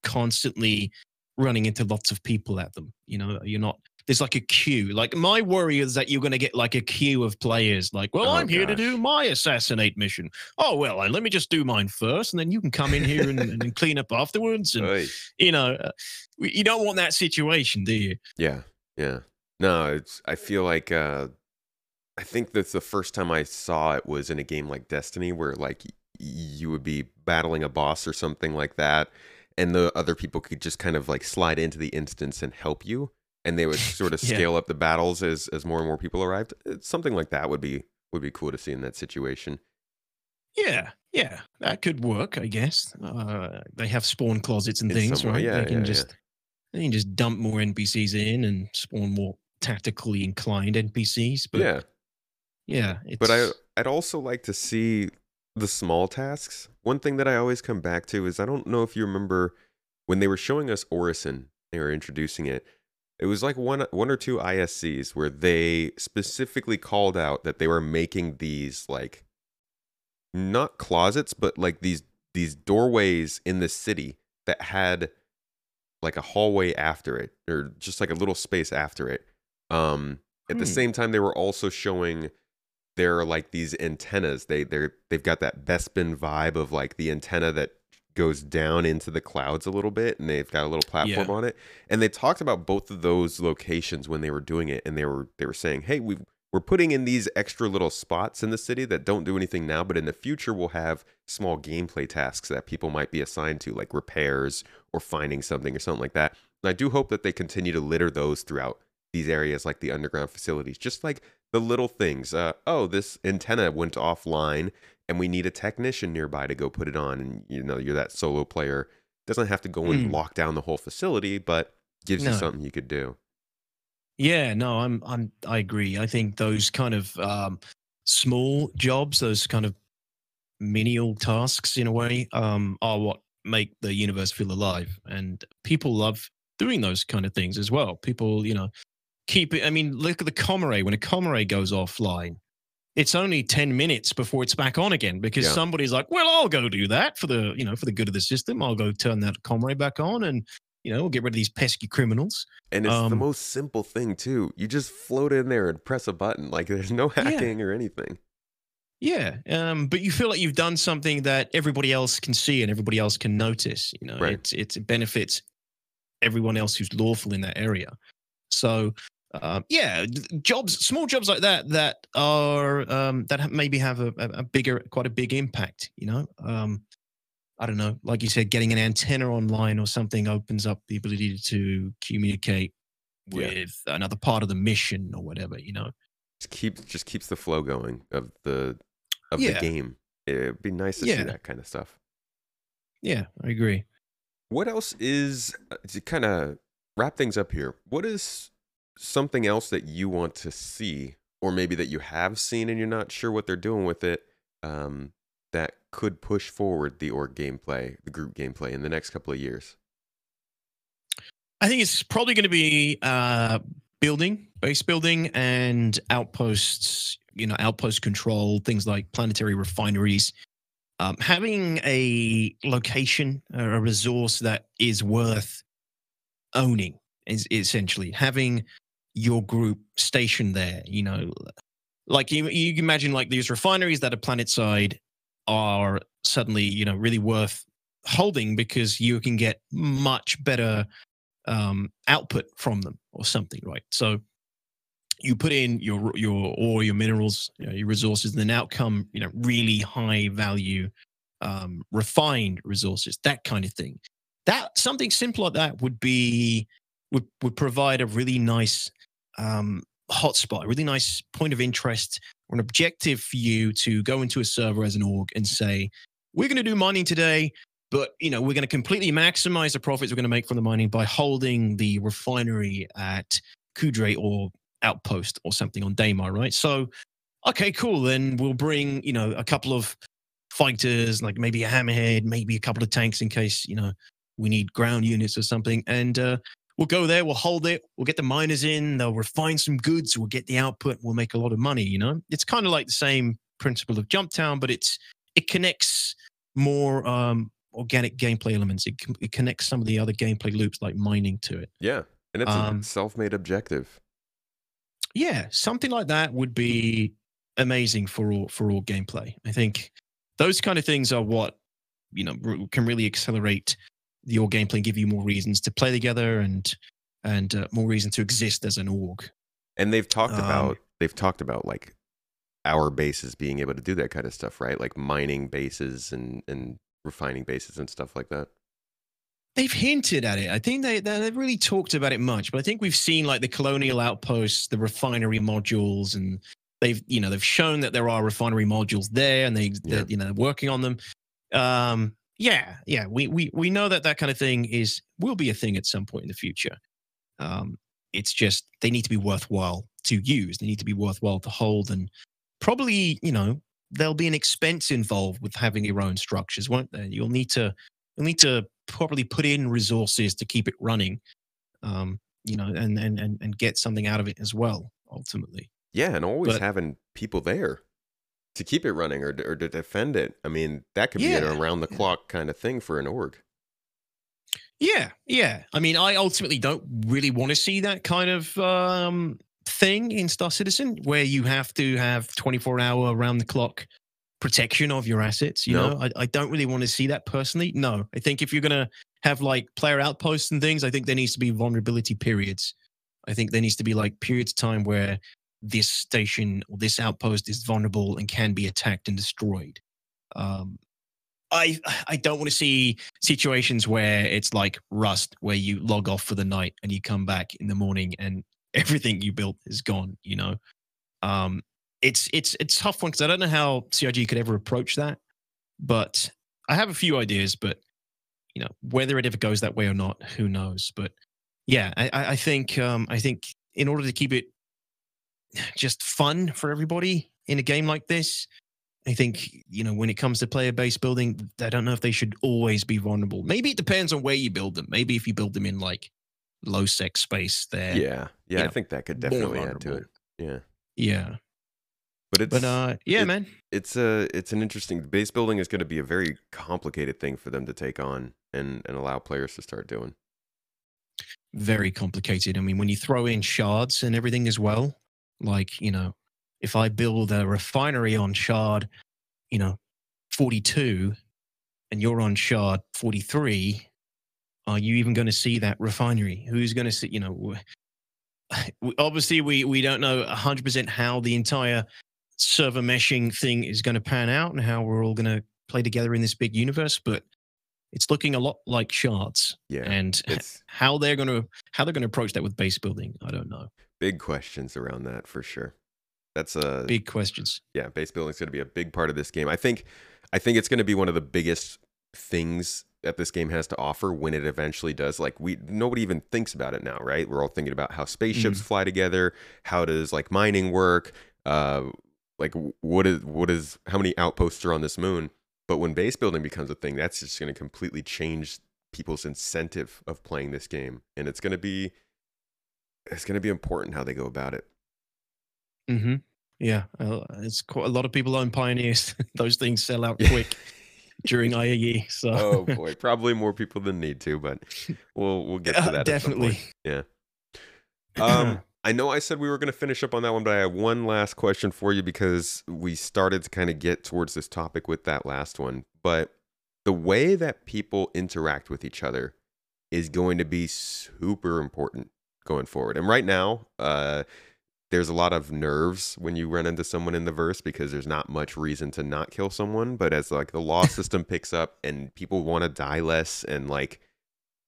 constantly running into lots of people at them. You know, you're not. There's like a queue. Like my worry is that you're going to get like a queue of players. Like, well, Oh, I'm here to do my assassinate mission. Oh well, let me just do mine first, and then you can come in here and, and clean up afterwards. And you know, uh, you don't want that situation, do you? Yeah, yeah. No, it's. I feel like. uh I think that's the first time I saw it was in a game like Destiny, where like you would be battling a boss or something like that, and the other people could just kind of like slide into the instance and help you, and they would sort of *laughs* Yeah. scale up the battles as as more and more people arrived. Uh, Something like that would be would be cool to see in that situation. Yeah, yeah, that could work, I guess. Uh, they have spawn closets and In things, right? yeah, they can yeah, yeah. just they can just dump more NPCs in and spawn more tactically inclined NPCs. But yeah, yeah, it's, But I I'd also like to see the small tasks. One thing that I always come back to is I don't know if you remember when they were showing us Orison, they were introducing it. It was like one one or two ISCs where they specifically called out that they were making these like not closets, but like these these doorways in the city that had like a hallway after it or just like a little space after it. Um at the Hmm. same time they were also showing there are like these antennas. They they're they've got that Bespin vibe of like the antenna that goes down into the clouds a little bit and they've got a little platform Yeah. on it. And they talked about both of those locations when they were doing it and they were they were saying, "Hey, we we're putting in these extra little spots in the city that don't do anything now, but in the future we'll have small gameplay tasks that people might be assigned to like repairs or finding something or something like that." And I do hope that they continue to litter those throughout these areas like the underground facilities, just like the little things. Uh, oh, this antenna went offline, and we need a technician nearby to go put it on. And you know, you're that solo player doesn't have to go and Mm. lock down the whole facility, but gives you something you could do. Yeah, no, I'm I'm I agree. I think those kind of um, small jobs, those kind of menial tasks in a way, um, are what make the universe feel alive. And people love doing those kind of things as well. People, you know, keep it. I mean, look at the comm array. When a comm array goes offline, it's only 10 minutes before it's back on again because Yeah. somebody's like, well, I'll go do that for the, you know, for the good of the system. I'll go turn that comm array back on and, you know, we'll get rid of these pesky criminals. And it's the Um, most simple thing too. You just float in there and press a button. Like there's no *laughs* Yeah. hacking or anything. Yeah, um, but you feel like you've done something that everybody else can see and everybody else can notice. You know, Right. it it benefits everyone else who's lawful in that area. So, um, yeah, jobs, small jobs like that that are um, that maybe have a, a, bigger, quite a big impact. You know, um, I don't know, like you said, getting an antenna online or something opens up the ability to communicate Yeah. with another part of the mission or whatever. You know. Just keeps just keeps the flow going of the of the game. It'd be nice to see that kind of stuff. Yeah, I agree. What else is uh, to kind of wrap things up here? What is something else that you want to see, or maybe that you have seen and you're not sure what they're doing with it, um, that could push forward the org gameplay, the group gameplay in the next couple of years? I think it's probably going to be uh, building, base building, and outposts. You know, outpost control, things like planetary refineries. Um, having a location, or a resource that is worth owning is essentially having your group stationed there. You know, like you, you imagine like these refineries that are planet side are suddenly you know really worth holding because you can get much better um, output from them or something, right? So you put in your your ore, your minerals, you know, your resources, and then out come you know really high value, um, refined resources, that kind of thing. That something simple like that would be would would provide a really nice um, hotspot, a really nice point of interest or an objective for you to go into a server as an org and say, we're going to do mining today but you know we're going to completely maximize the profits we're going to make from the mining by holding the refinery at Kudre Ore outpost or something on Daymar, right? So, okay, cool. Then we'll bring you know a couple of fighters, like maybe a hammerhead, maybe a couple of tanks in case you know we need ground units or something, and uh, we'll go there. We'll hold it. We'll get the miners in. They'll refine some goods. We'll get the output. We'll make a lot of money. You know, it's kind of like the same principle of Jumptown, but it's it connects more um, organic gameplay elements. It, it connects some of the other gameplay loops like mining to it. Yeah, and it's Um, a self-made objective. Yeah, something like that would be amazing for all for all gameplay. I think those kind of things are what you know can really accelerate your gameplay and give you more reasons to play together and and uh, more reason to exist as an org. And they've talked Um, about they've talked about like our bases being able to do that kind of stuff, right? Like mining bases and and refining bases and stuff like that. They've hinted at it. I think they they- they've really talked about it much, but I think we've seen like the colonial outposts, the refinery modules, and they've you know they've shown that there are refinery modules there, and they Yeah. you know they're working on them. Um, yeah, yeah, we we we know that that kind of thing is will be a thing at some point in the future. Um, it's just they need to be worthwhile to use. They need to be worthwhile to hold, and probably you know there'll be an expense involved with having your own structures, won't there? You'll need to you'll need to probably put in resources to keep it running, um, you know, and, and and and get something out of it as well. Ultimately, Yeah, and always But- having people there to keep it running or to, or to defend it. I mean, that could be Yeah, an around the clock kind of thing for an org. yeah, yeah. I mean, I ultimately don't really want to see that kind of um, thing in Star Citizen where you have to have twenty four hour around the clock protection of your assets. You No. know, I, I don't really want to see that personally. No, I think if you're gonna have like player outposts and things, I think there needs to be vulnerability periods. I think there needs to be like periods of time where this station or this outpost is vulnerable and can be attacked and destroyed. Um, I I don't want to see situations where it's like Rust, where you log off for the night and you come back in the morning and *laughs* everything you built is gone. You know, um, it's it's it's a tough one because I don't know how CIG could ever approach that, but I have a few ideas. But you know, whether it ever goes that way or not, who knows? But yeah, I, I I think um, I think in order to keep it just fun for everybody in a game like this, I think you know when it comes to player base building, I don't know if they should always be vulnerable. Maybe it depends on where you build them. Maybe if you build them in like low sec space, there, Yeah, yeah, I know, think that could definitely add to it. Yeah, yeah. but it's But uh, yeah, it- man. it's a it's an interesting base building is going to be a very complicated thing for them to take on and and allow players to start doing. very complicated. I mean, when you throw in shards and everything as well, like, you know, if I build a refinery on shard, you know, 42 and you're on shard 43, are you even going to see that refinery? Who's going to see, you know, *sighs* obviously we, we don't know 100% how the entire server meshing thing is going to pan out and how we're all going to play together in this big universe, but it's looking a lot like shards Yeah, and it's how they're going to how they're going to approach that with base building i don't know big questions around that for sure. That's a big questions yeah, base building is going to be a big part of this game. I think I think it's going to be one of the biggest things that this game has to offer when it eventually does. Like we nobody even thinks about it now, right? We're all thinking about how spaceships fly together, how does like mining work, uh like what is what is how many outposts are on this moon? But when base building becomes a thing, that's just going to completely change people's incentive of playing this game and it's going to be it's going to be important how they go about it. mm-hmm. yeah uh, it's quite a lot of people own pioneers *laughs* those things sell out quick *laughs* during IAE. So oh boy, *laughs* probably more people than need to, but we'll we'll get to Uh, that. point. definitely. *clears throat* Um, I know I said we were going to finish up on that one, but I have one last question for you because we started to kind of get towards this topic with that last one. But the way that people interact with each other is going to be super important going forward. And right now, uh, there's a lot of nerves when you run into someone in the verse because there's not much reason to not kill someone. But as like the law *laughs* system picks up and people want to die less, and like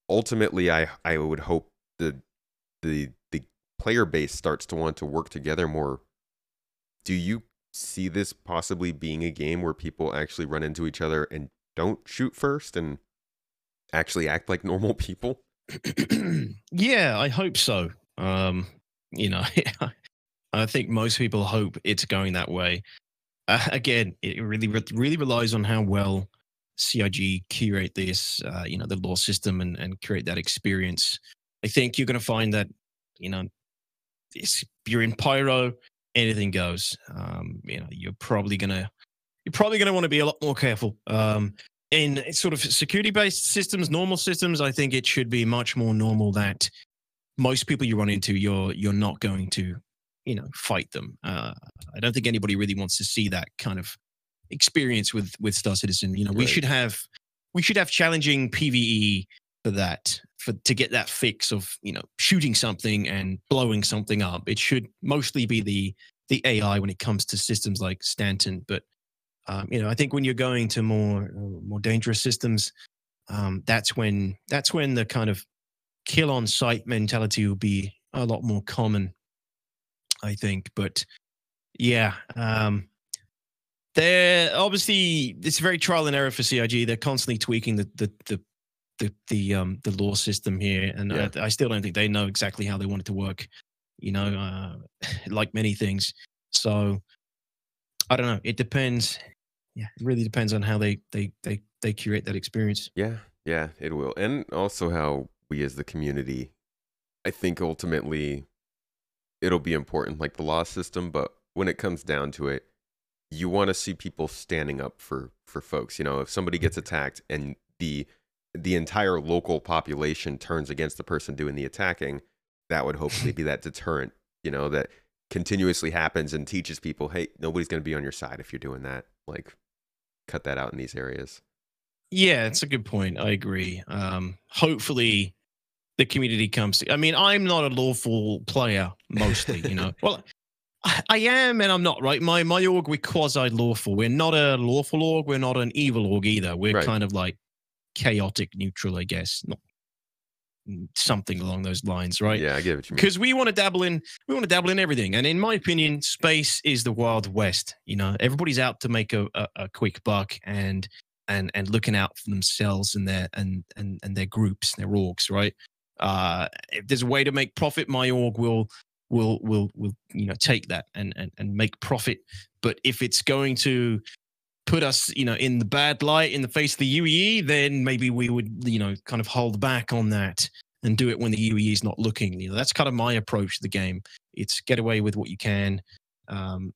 ultimately, I I would hope the the the player base starts to want to work together more. Do you see this possibly being a game where people actually run into each other and don't shoot first and actually act like normal *laughs* people? *clears throat* yeah, I hope so. Um, you know, *laughs* I think most people hope it's going that way. Uh, again, it really really relies on how well CIG curate this, uh, you know, the law system and and create that experience. I think you're going to find that, you know, you're in Pyro, anything goes. Um, you know, you're probably gonna you're probably gonna want to be a lot more careful. Um, in sort of security based systems, normal systems, I think it should be much more normal that most people you run into, you're you're not going to, you know, fight them. Uh, I don't think anybody really wants to see that kind of experience with with Star Citizen. You know, we should have we should have challenging PVE for that for to get that fix of you know shooting something and blowing something up. It should mostly be the the AI when it comes to systems like Stanton, but um, you know, I think when you're going to more uh, more dangerous systems, um, that's when that's when the kind of kill on sight mentality will be a lot more common. I think, but yeah, um, they're obviously it's very trial and error for CIG. They're constantly tweaking the the the the the um the law system here, and Yeah. I, I still don't think they know exactly how they want it to work. You know, uh, *laughs* like many things. So I don't know. It depends. Yeah, it really depends on how they they they they curate that experience. Yeah, yeah, it will. And also how we as the community, I think ultimately it'll be important, like the law system, but when it comes down to it, you want to see people standing up for for folks. You know, if somebody gets attacked and the the entire local population turns against the person doing the attacking, that would hopefully *laughs* be that deterrent, you know, that continuously happens and teaches people, hey, nobody's going to be on your side if you're doing that. Like cut that out in these areas. Yeah, it's a good point. I agree. Um, hopefully, the community comes. To, I mean, I'm not a lawful player mostly. You know, *laughs* well, I, am and I'm not. Right, my my org we're quasi lawful. We're not a lawful org. We're not an evil org either. We're Right. kind of like chaotic neutral, I guess. Not something along those lines, right? Yeah, I get what you mean. because we want to dabble in we want to dabble in everything and in my opinion space is the wild west you know everybody's out to make a, a, a quick buck and and and looking out for themselves and their and and and their groups their orgs right Uh, if there's a way to make profit, my org will will will will you know take that and and and make profit. But if it's going to put us, you know, in the bad light in the face of the UEE, then maybe we would, you know, kind of hold back on that and do it when the UEE is not looking. You know, that's kind of my approach to the game. It's get away with what you can um,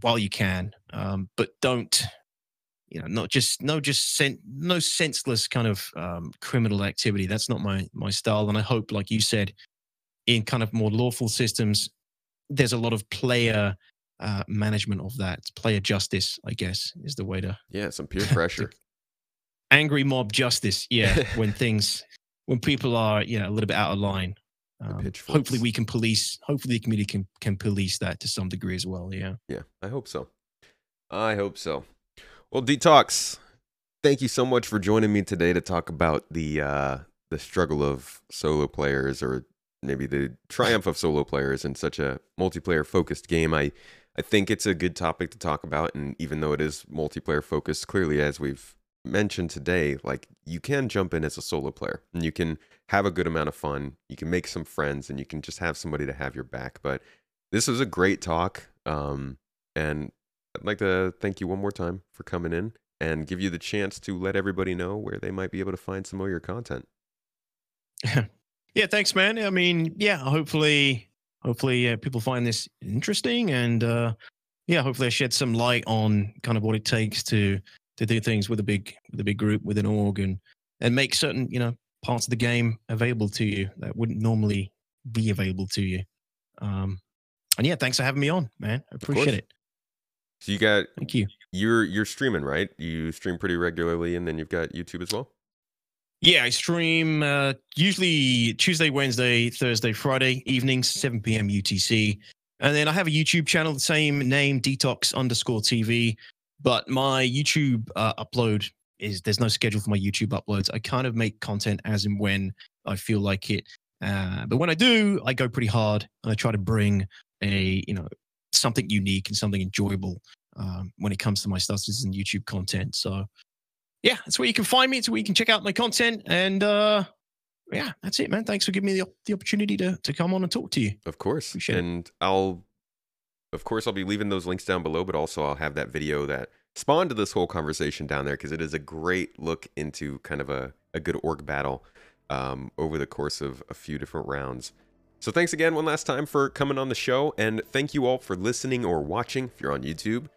while you can, um, but don't, you know, not just no just sen- no senseless kind of um, criminal activity. That's not my my style. And I hope, like you said, in kind of more lawful systems, there's a lot of player uh, management of that. Player justice, I guess, is the way to Yeah, some peer *laughs* pressure. angry mob justice. Yeah, *laughs* when things when people are you know a little bit out of line. Um, hopefully, we can police. Hopefully, the community can can police that to some degree as well. Yeah. Yeah, I hope so. I hope so. Well, Detox, thank you so much for joining me today to talk about the uh, the struggle of solo players, or maybe the triumph of solo players in such a multiplayer focused game. I I think it's a good topic to talk about, and even though it is multiplayer focused, clearly as we've mentioned today, like you can jump in as a solo player and you can have a good amount of fun. You can make some friends, and you can just have somebody to have your back. But this was a great talk. Um, and I'd like to thank you one more time for coming in and give you the chance to let everybody know where they might be able to find some of your content. *laughs* yeah. Thanks, man. I mean, yeah. Hopefully, hopefully uh, people find this interesting, and uh, yeah, hopefully I shed some light on kind of what it takes to to do things with a big with a big group with an org and and make certain you know parts of the game available to you that wouldn't normally be available to you. Um, and yeah, thanks for having me on, man. I appreciate it. So you got Thank you. you're you're streaming, right? You stream pretty regularly and then you've got YouTube as well? Yeah, I stream uh, usually Tuesday, Wednesday, Thursday, Friday evenings, 7 p.m. UTC. And then I have a YouTube channel, the same name, Detox underscore TV. But my YouTube uh, upload is there's no schedule for my YouTube uploads. I kind of make content as and when I feel like it. Uh, but when I do, I go pretty hard and I try to bring a you know something unique and something enjoyable um, when it comes to my Star Citizen YouTube content. So yeah, that's where you can find me. It's where you can check out my content. And uh, yeah, that's it, man. Thanks for giving me the, the opportunity to to come on and talk to you. Of course. Appreciate it. and I'll of course I'll be leaving those links down below, but also I'll have that video that spawned to this whole conversation down there because it is a great look into kind of a, a good org battle um, over the course of a few different rounds. So thanks again one last time for coming on the show, and thank you all for listening or watching. If you're on YouTube,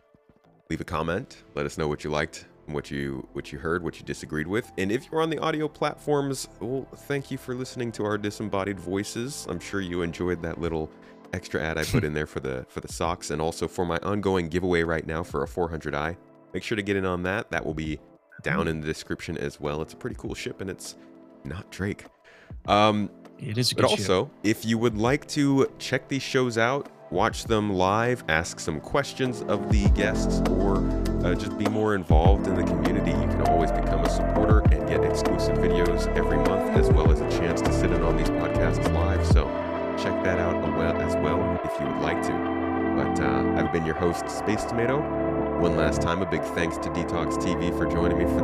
leave a comment. Let us know what you liked, what you what you heard, what you disagreed with. And if you're on the audio platforms, well, thank you for listening to our disembodied voices. I'm sure you enjoyed that little extra ad I put in *laughs* there for the for the socks, and also for my ongoing giveaway right now for a 400i. Make sure to get in on that. That will be down in the description as well. It's a pretty cool ship, and it's not Drake. Um, It is a but good show. also, if you would like to check these shows out, watch them live, ask some questions of the guests, or uh, just be more involved in the community, you can always become a supporter and get exclusive videos every month, as well as a chance to sit in on these podcasts live. So check that out as well if you would like to. But uh, I've been your host, Space Tomato. One last time, a big thanks to Detox TV for joining me for this.